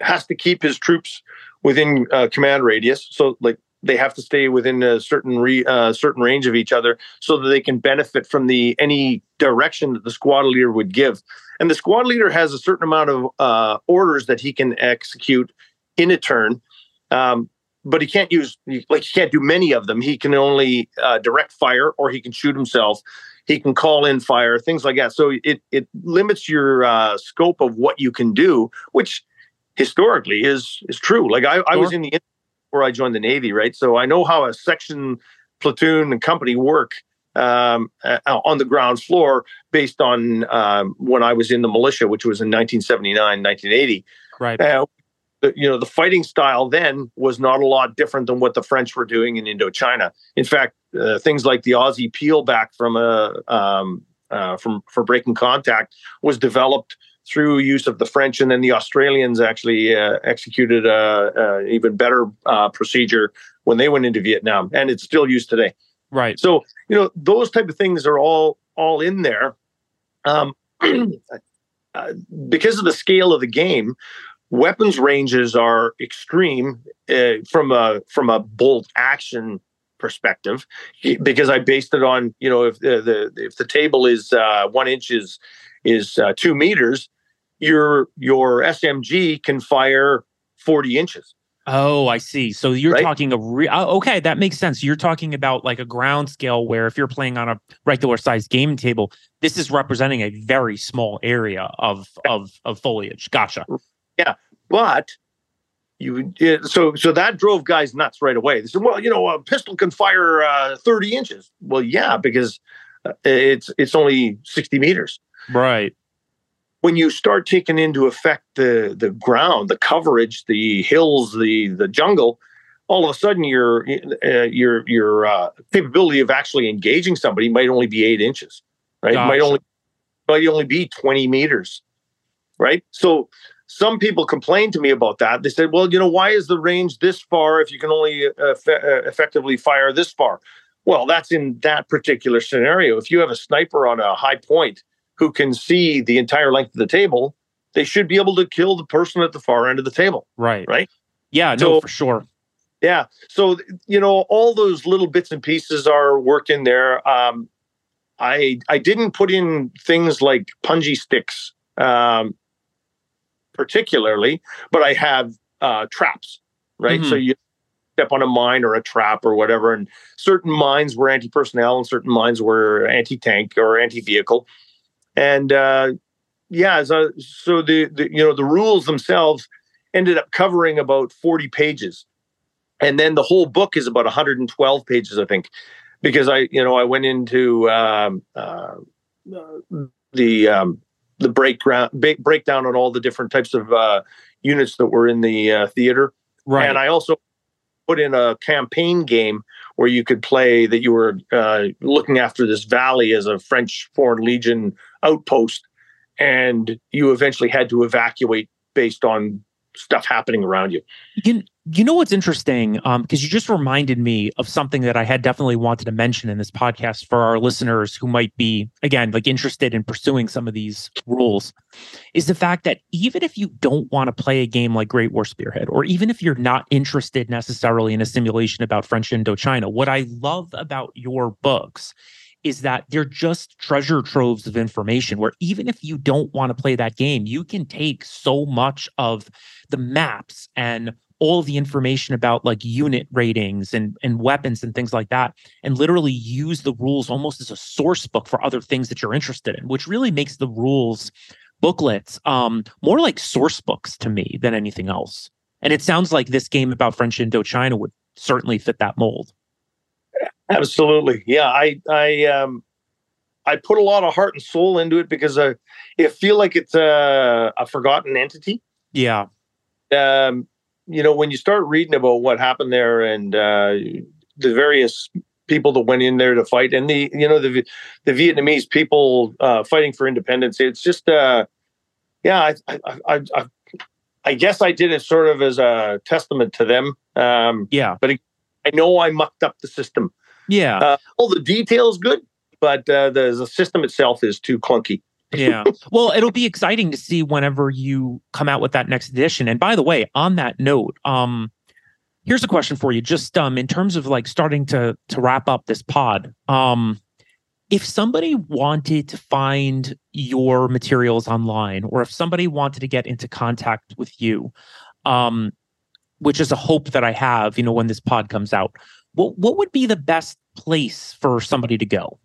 has to keep his troops within uh, command radius. So, like they have to stay within a certain re, uh, certain range of each other, so that they can benefit from the any direction that the squad leader would give. And the squad leader has a certain amount of uh, orders that he can execute in a turn. Um, but he can't use like he can't do many of them. He can only uh, direct fire, or he can shoot himself. He can call in fire, things like that. So it it limits your uh, scope of what you can do, which historically is is true. Like I, sure. I was in the before I joined the Navy, right? So I know how a section, platoon, and company work um, uh, on the ground floor based on um, when I was in the militia, which was in 1979, 1980. Right. Uh, the, you know the fighting style then was not a lot different than what the French were doing in Indochina. In fact, uh, things like the Aussie peel back from a um, uh, from for breaking contact was developed through use of the French, and then the Australians actually uh, executed a, a, even better uh, procedure when they went into Vietnam, and it's still used today. Right. So you know those type of things are all all in there. Um, uh, because of the scale of the game, weapons ranges are extreme uh, from a from a bolt action perspective because I based it on you know if the, the if the table is uh, one inch is is uh, two meters, your your SMG can fire forty inches. Oh, I see. So you're right? talking a real oh, okay, that makes sense. You're talking about like a ground scale where if you're playing on a regular sized game table, this is representing a very small area of of of foliage. Gotcha. Yeah, but you so so that drove guys nuts right away. They said, "Well, you know, a pistol can fire uh, 30 inches." Well, yeah, because uh, it's it's only 60 meters. Right. When you start taking into effect the the ground, the coverage, the hills, the the jungle, all of a sudden your uh, your your uh, capability of actually engaging somebody might only be eight inches, right? Gotcha. Might only might only be 20 meters, right? So some people complained to me about that. They said, well, you know, why is the range this far if you can only uh, uh, effectively fire this far? Well, that's in that particular scenario. If you have a sniper on a high point who can see the entire length of the table, they should be able to kill the person at the far end of the table. Right. Right. Yeah, no, for sure. Yeah. So, you know, all those little bits and pieces are working there. Um, I I didn't put in things like punji sticks um, particularly, but I have uh, traps, right? Mm-hmm. So you step on a mine or a trap or whatever, and certain mines were anti-personnel and certain mines were anti-tank or anti-vehicle, and uh, yeah, so, so the, the you know the rules themselves ended up covering about forty pages, and then the whole book is about 112 pages, I think, because I you know I went into um, uh, the um, the breakdown breakdown on all the different types of uh, units that were in the uh, theater. Right. And I also put in a campaign game where you could play that you were uh, looking after this valley as a French Foreign Legion outpost, and you eventually had to evacuate based on stuff happening around you. You, you know what's interesting? Because um, you just reminded me of something that I had definitely wanted to mention in this podcast for our listeners who might be, again, like interested in pursuing some of these rules, is the fact that even if you don't want to play a game like Great War Spearhead, or even if you're not interested necessarily in a simulation about French Indochina, what I love about your books is that they're just treasure troves of information where even if you don't want to play that game, you can take so much of the maps and all the information about like unit ratings and, and weapons and things like that, and literally use the rules almost as a source book for other things that you're interested in, which really makes the rules booklets um, more like source books to me than anything else. And it sounds like this game about French Indochina would certainly fit that mold. Absolutely. Yeah. I, I, um, I put a lot of heart and soul into it because I, I feel like it's a, a forgotten entity. Yeah. Um, you know, when you start reading about what happened there and uh, the various people that went in there to fight and the, you know, the, the Vietnamese people uh, fighting for independence, it's just, uh, yeah, I, I, I, I, I guess I did it sort of as a testament to them. Um, yeah. But it, I know I mucked up the system. Yeah. Uh, all the details good. but uh, the the system itself is too clunky. Yeah. Well, it'll be exciting to see whenever you come out with that next edition. And by the way, on that note, um, here's a question for you. Just um, in terms of like starting to to wrap up this pod, um, if somebody wanted to find your materials online, or if somebody wanted to get into contact with you, um, which is a hope that I have, you know, when this pod comes out, what what would be the best place for somebody to go?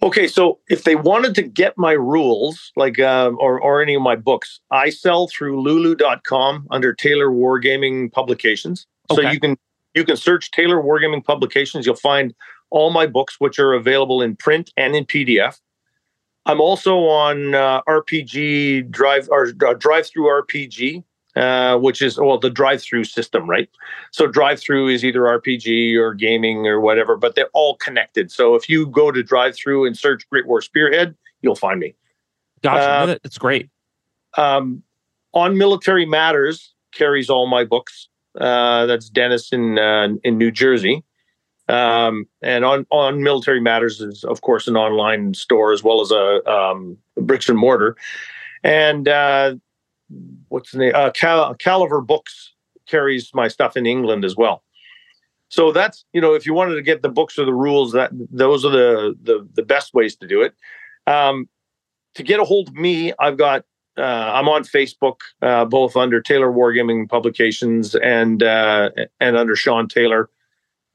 Okay, so if they wanted to get my rules, like um, or or any of my books, I sell through Lulu.com under Taylor Wargaming Publications. So you can you can search Taylor Wargaming Publications. You'll find all my books, which are available in print and in PDF. I'm also on uh, RPG Drive or uh, Drive Through RPG, uh, which is well the drive through system, right? So drive through is either RPG or gaming or whatever, but they're all connected. So if you go to drive through and search Great War Spearhead, you'll find me. Gotcha. Uh, that's great. Um, on Military Matters carries all my books. Uh, that's Dennis in uh, in New Jersey. Um, and on on Military Matters is of course an online store as well as a um, bricks and mortar. And uh, what's the name? Uh, Cal- Caliver Books carries my stuff in England as well. So that's you know if you wanted to get the books or the rules that those are the the, the best ways to do it. Um, to get a hold of me, I've got uh, I'm on Facebook, uh, both under Taylor Wargaming Publications and uh, and under Shawn Taylor.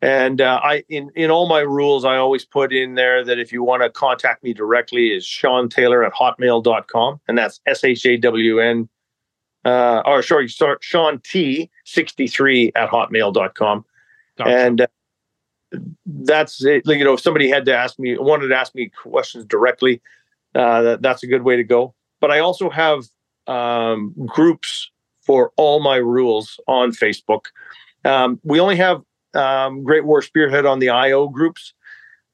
And uh, I in in all my rules, I always put in there that if you want to contact me directly, is Shawn Taylor at hotmail.com. And that's S H A W N uh, or sorry, Shawn T sixty three at hotmail.com. Gotcha. And uh, that's it. You know, if somebody had to ask me, wanted to ask me questions directly, uh, that, that's a good way to go. But I also have um, groups for all my rules on Facebook. Um, we only have um, Great War Spearhead on the IO groups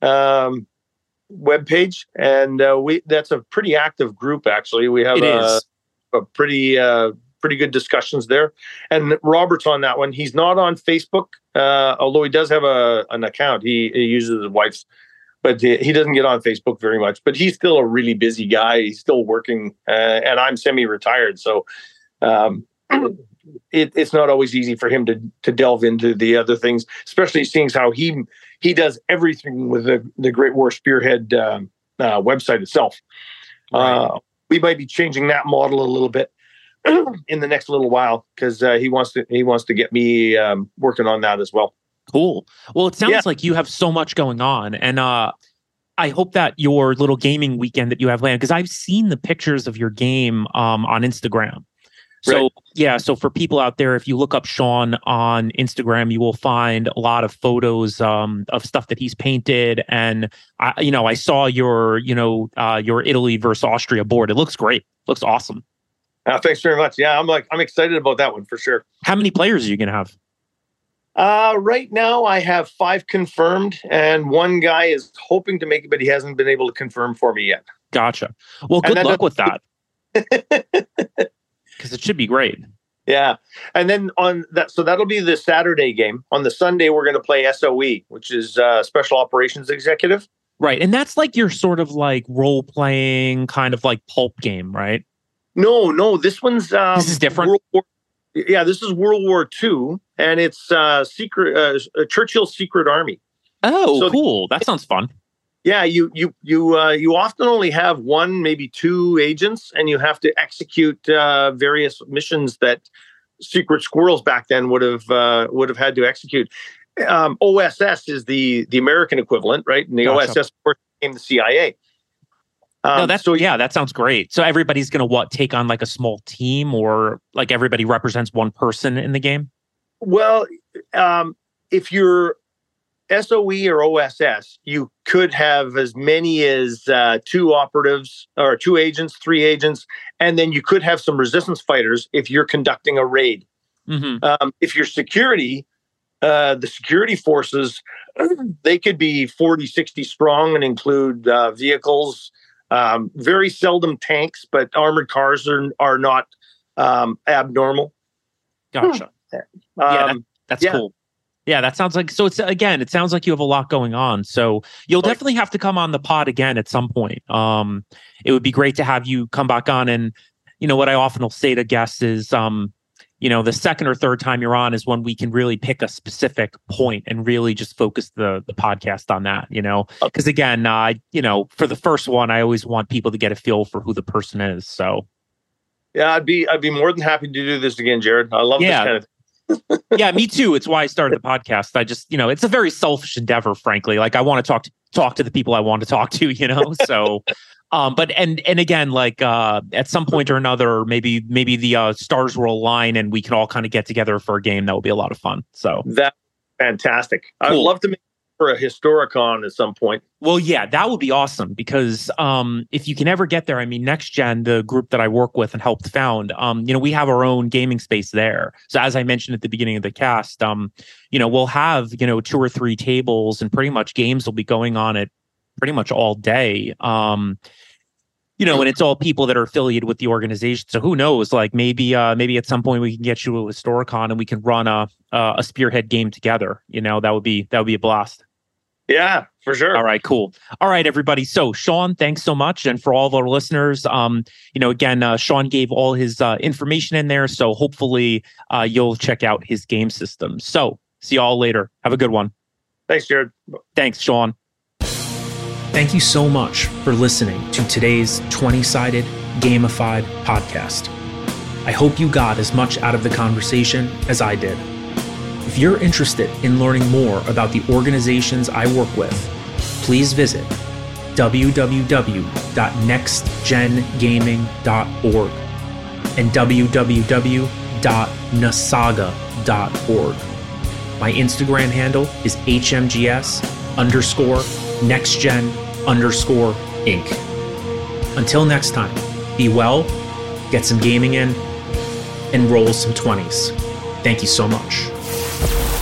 um, webpage, and uh, we that's a pretty active group. Actually, we have it a, is. A pretty uh, pretty good discussions there. And Robert's on that one. He's not on Facebook, uh, although he does have a an account. He, he uses his wife's, but he, doesn't get on Facebook very much. But he's still a really busy guy. He's still working, uh, and I'm semi-retired, so um, it, it's not always easy for him to to delve into the other things, especially seeing how he he does everything with the the Great War Spearhead um, uh, website itself. Uh, we might be changing that model a little bit in the next little while because uh, he wants to he wants to get me um, working on that as well. Cool. Well, it sounds Yeah. like you have so much going on, and uh, I hope that your little gaming weekend that you have planned because I've seen the pictures of your game um, on Instagram. So Right. yeah, so for people out there, if you look up Shawn on Instagram, you will find a lot of photos um, of stuff that he's painted, and I, you know, I saw your, you know, uh, your Italy versus Austria board. It looks great. Looks awesome. Uh, thanks very much. Yeah, I'm like I'm excited about that one for sure. How many players are you gonna have? Uh, right now, I have five confirmed, and one guy is hoping to make it, but he hasn't been able to confirm for me yet. Gotcha. Well, good luck with that. Because it should be great. Yeah, and then on that, so that'll be the Saturday game. On the Sunday, we're going to play SOE, which is uh, Special Operations Executive. Right. And that's like your sort of like role playing kind of like pulp game, right? No, no, this one's um, This is different? War, yeah, this is World War II, and it's uh, secret uh, Churchill's Secret Army. Oh, So- cool. That sounds fun. Yeah, you you you uh, you often only have one, maybe two agents, and you have to execute uh, various missions that secret squirrels back then would have uh, would have had to execute. Um, OSS is the the American equivalent, right? And the Gotcha. OSS of course, became the CIA. Um, no, that's so yeah, that sounds great. So everybody's gonna what take on like a small team or like everybody represents one person in the game? Well, um, if you're SOE or OSS, you could have as many as uh, two operatives or two agents, three agents, and then you could have some resistance fighters if you're conducting a raid. Mm-hmm. Um, if you're security, uh, the security forces, they could be 40, 60 strong and include uh, vehicles, um, very seldom tanks, but armored cars are, are not um, abnormal. Gotcha. Um, Yeah, That's Yeah. cool. Yeah, that sounds like so. It's again, it sounds like you have a lot going on. So you'll right. definitely have to come on the pod again at some point. Um, it would be great to have you come back on. And you know what I often will say to guests is, um, you know, the second or third time you're on is when we can really pick a specific point and really just focus the the podcast on that. You know, because again, uh, you know, for the first one, I always want people to get a feel for who the person is. So. Yeah, I'd be I'd be more than happy to do this again, Jared. I love yeah. this kind of yeah, me too. It's why I started the podcast. I just, you know, it's a very selfish endeavor, frankly. Like I want to talk to talk to the people I want to talk to, you know. So um, but and and again, like uh at some point or another, maybe maybe the uh stars will align and we can all kind of get together for a game. That would be a lot of fun. So that fantastic. Cool. I'd love to make for a historicon at some point. Well, yeah, that would be awesome because um, if you can ever get there, I mean, Next Gen, the group that I work with and helped found, um, you know, we have our own gaming space there. So as I mentioned at the beginning of the cast, um, you know, we'll have you know two or three tables, and pretty much games will be going on it pretty much all day. Um, you know, and it's all people that are affiliated with the organization. So who knows? Like maybe, uh, maybe at some point we can get you to a Historicon and we can run a a spearhead game together. You know, that would be that would be a blast. Yeah, for sure. All right, cool. All right, everybody. So, Shawn, thanks so much, and for all of our listeners, um, you know, again, uh, Shawn gave all his uh, information in there, so hopefully, uh, you'll check out his game system. So, see y'all later. Have a good one. Thanks, Jared. Thanks, Sean. Thank you so much for listening to today's 20 sided gamified podcast. I hope you got as much out of the conversation as I did. If you're interested in learning more about the organizations I work with, please visit www.nextgengaming.org and www.nasaga.org. My Instagram handle is hmgs underscore nextgen underscore inc. Until next time, be well, get some gaming in, and roll some 20s. Thank you so much. Thank you.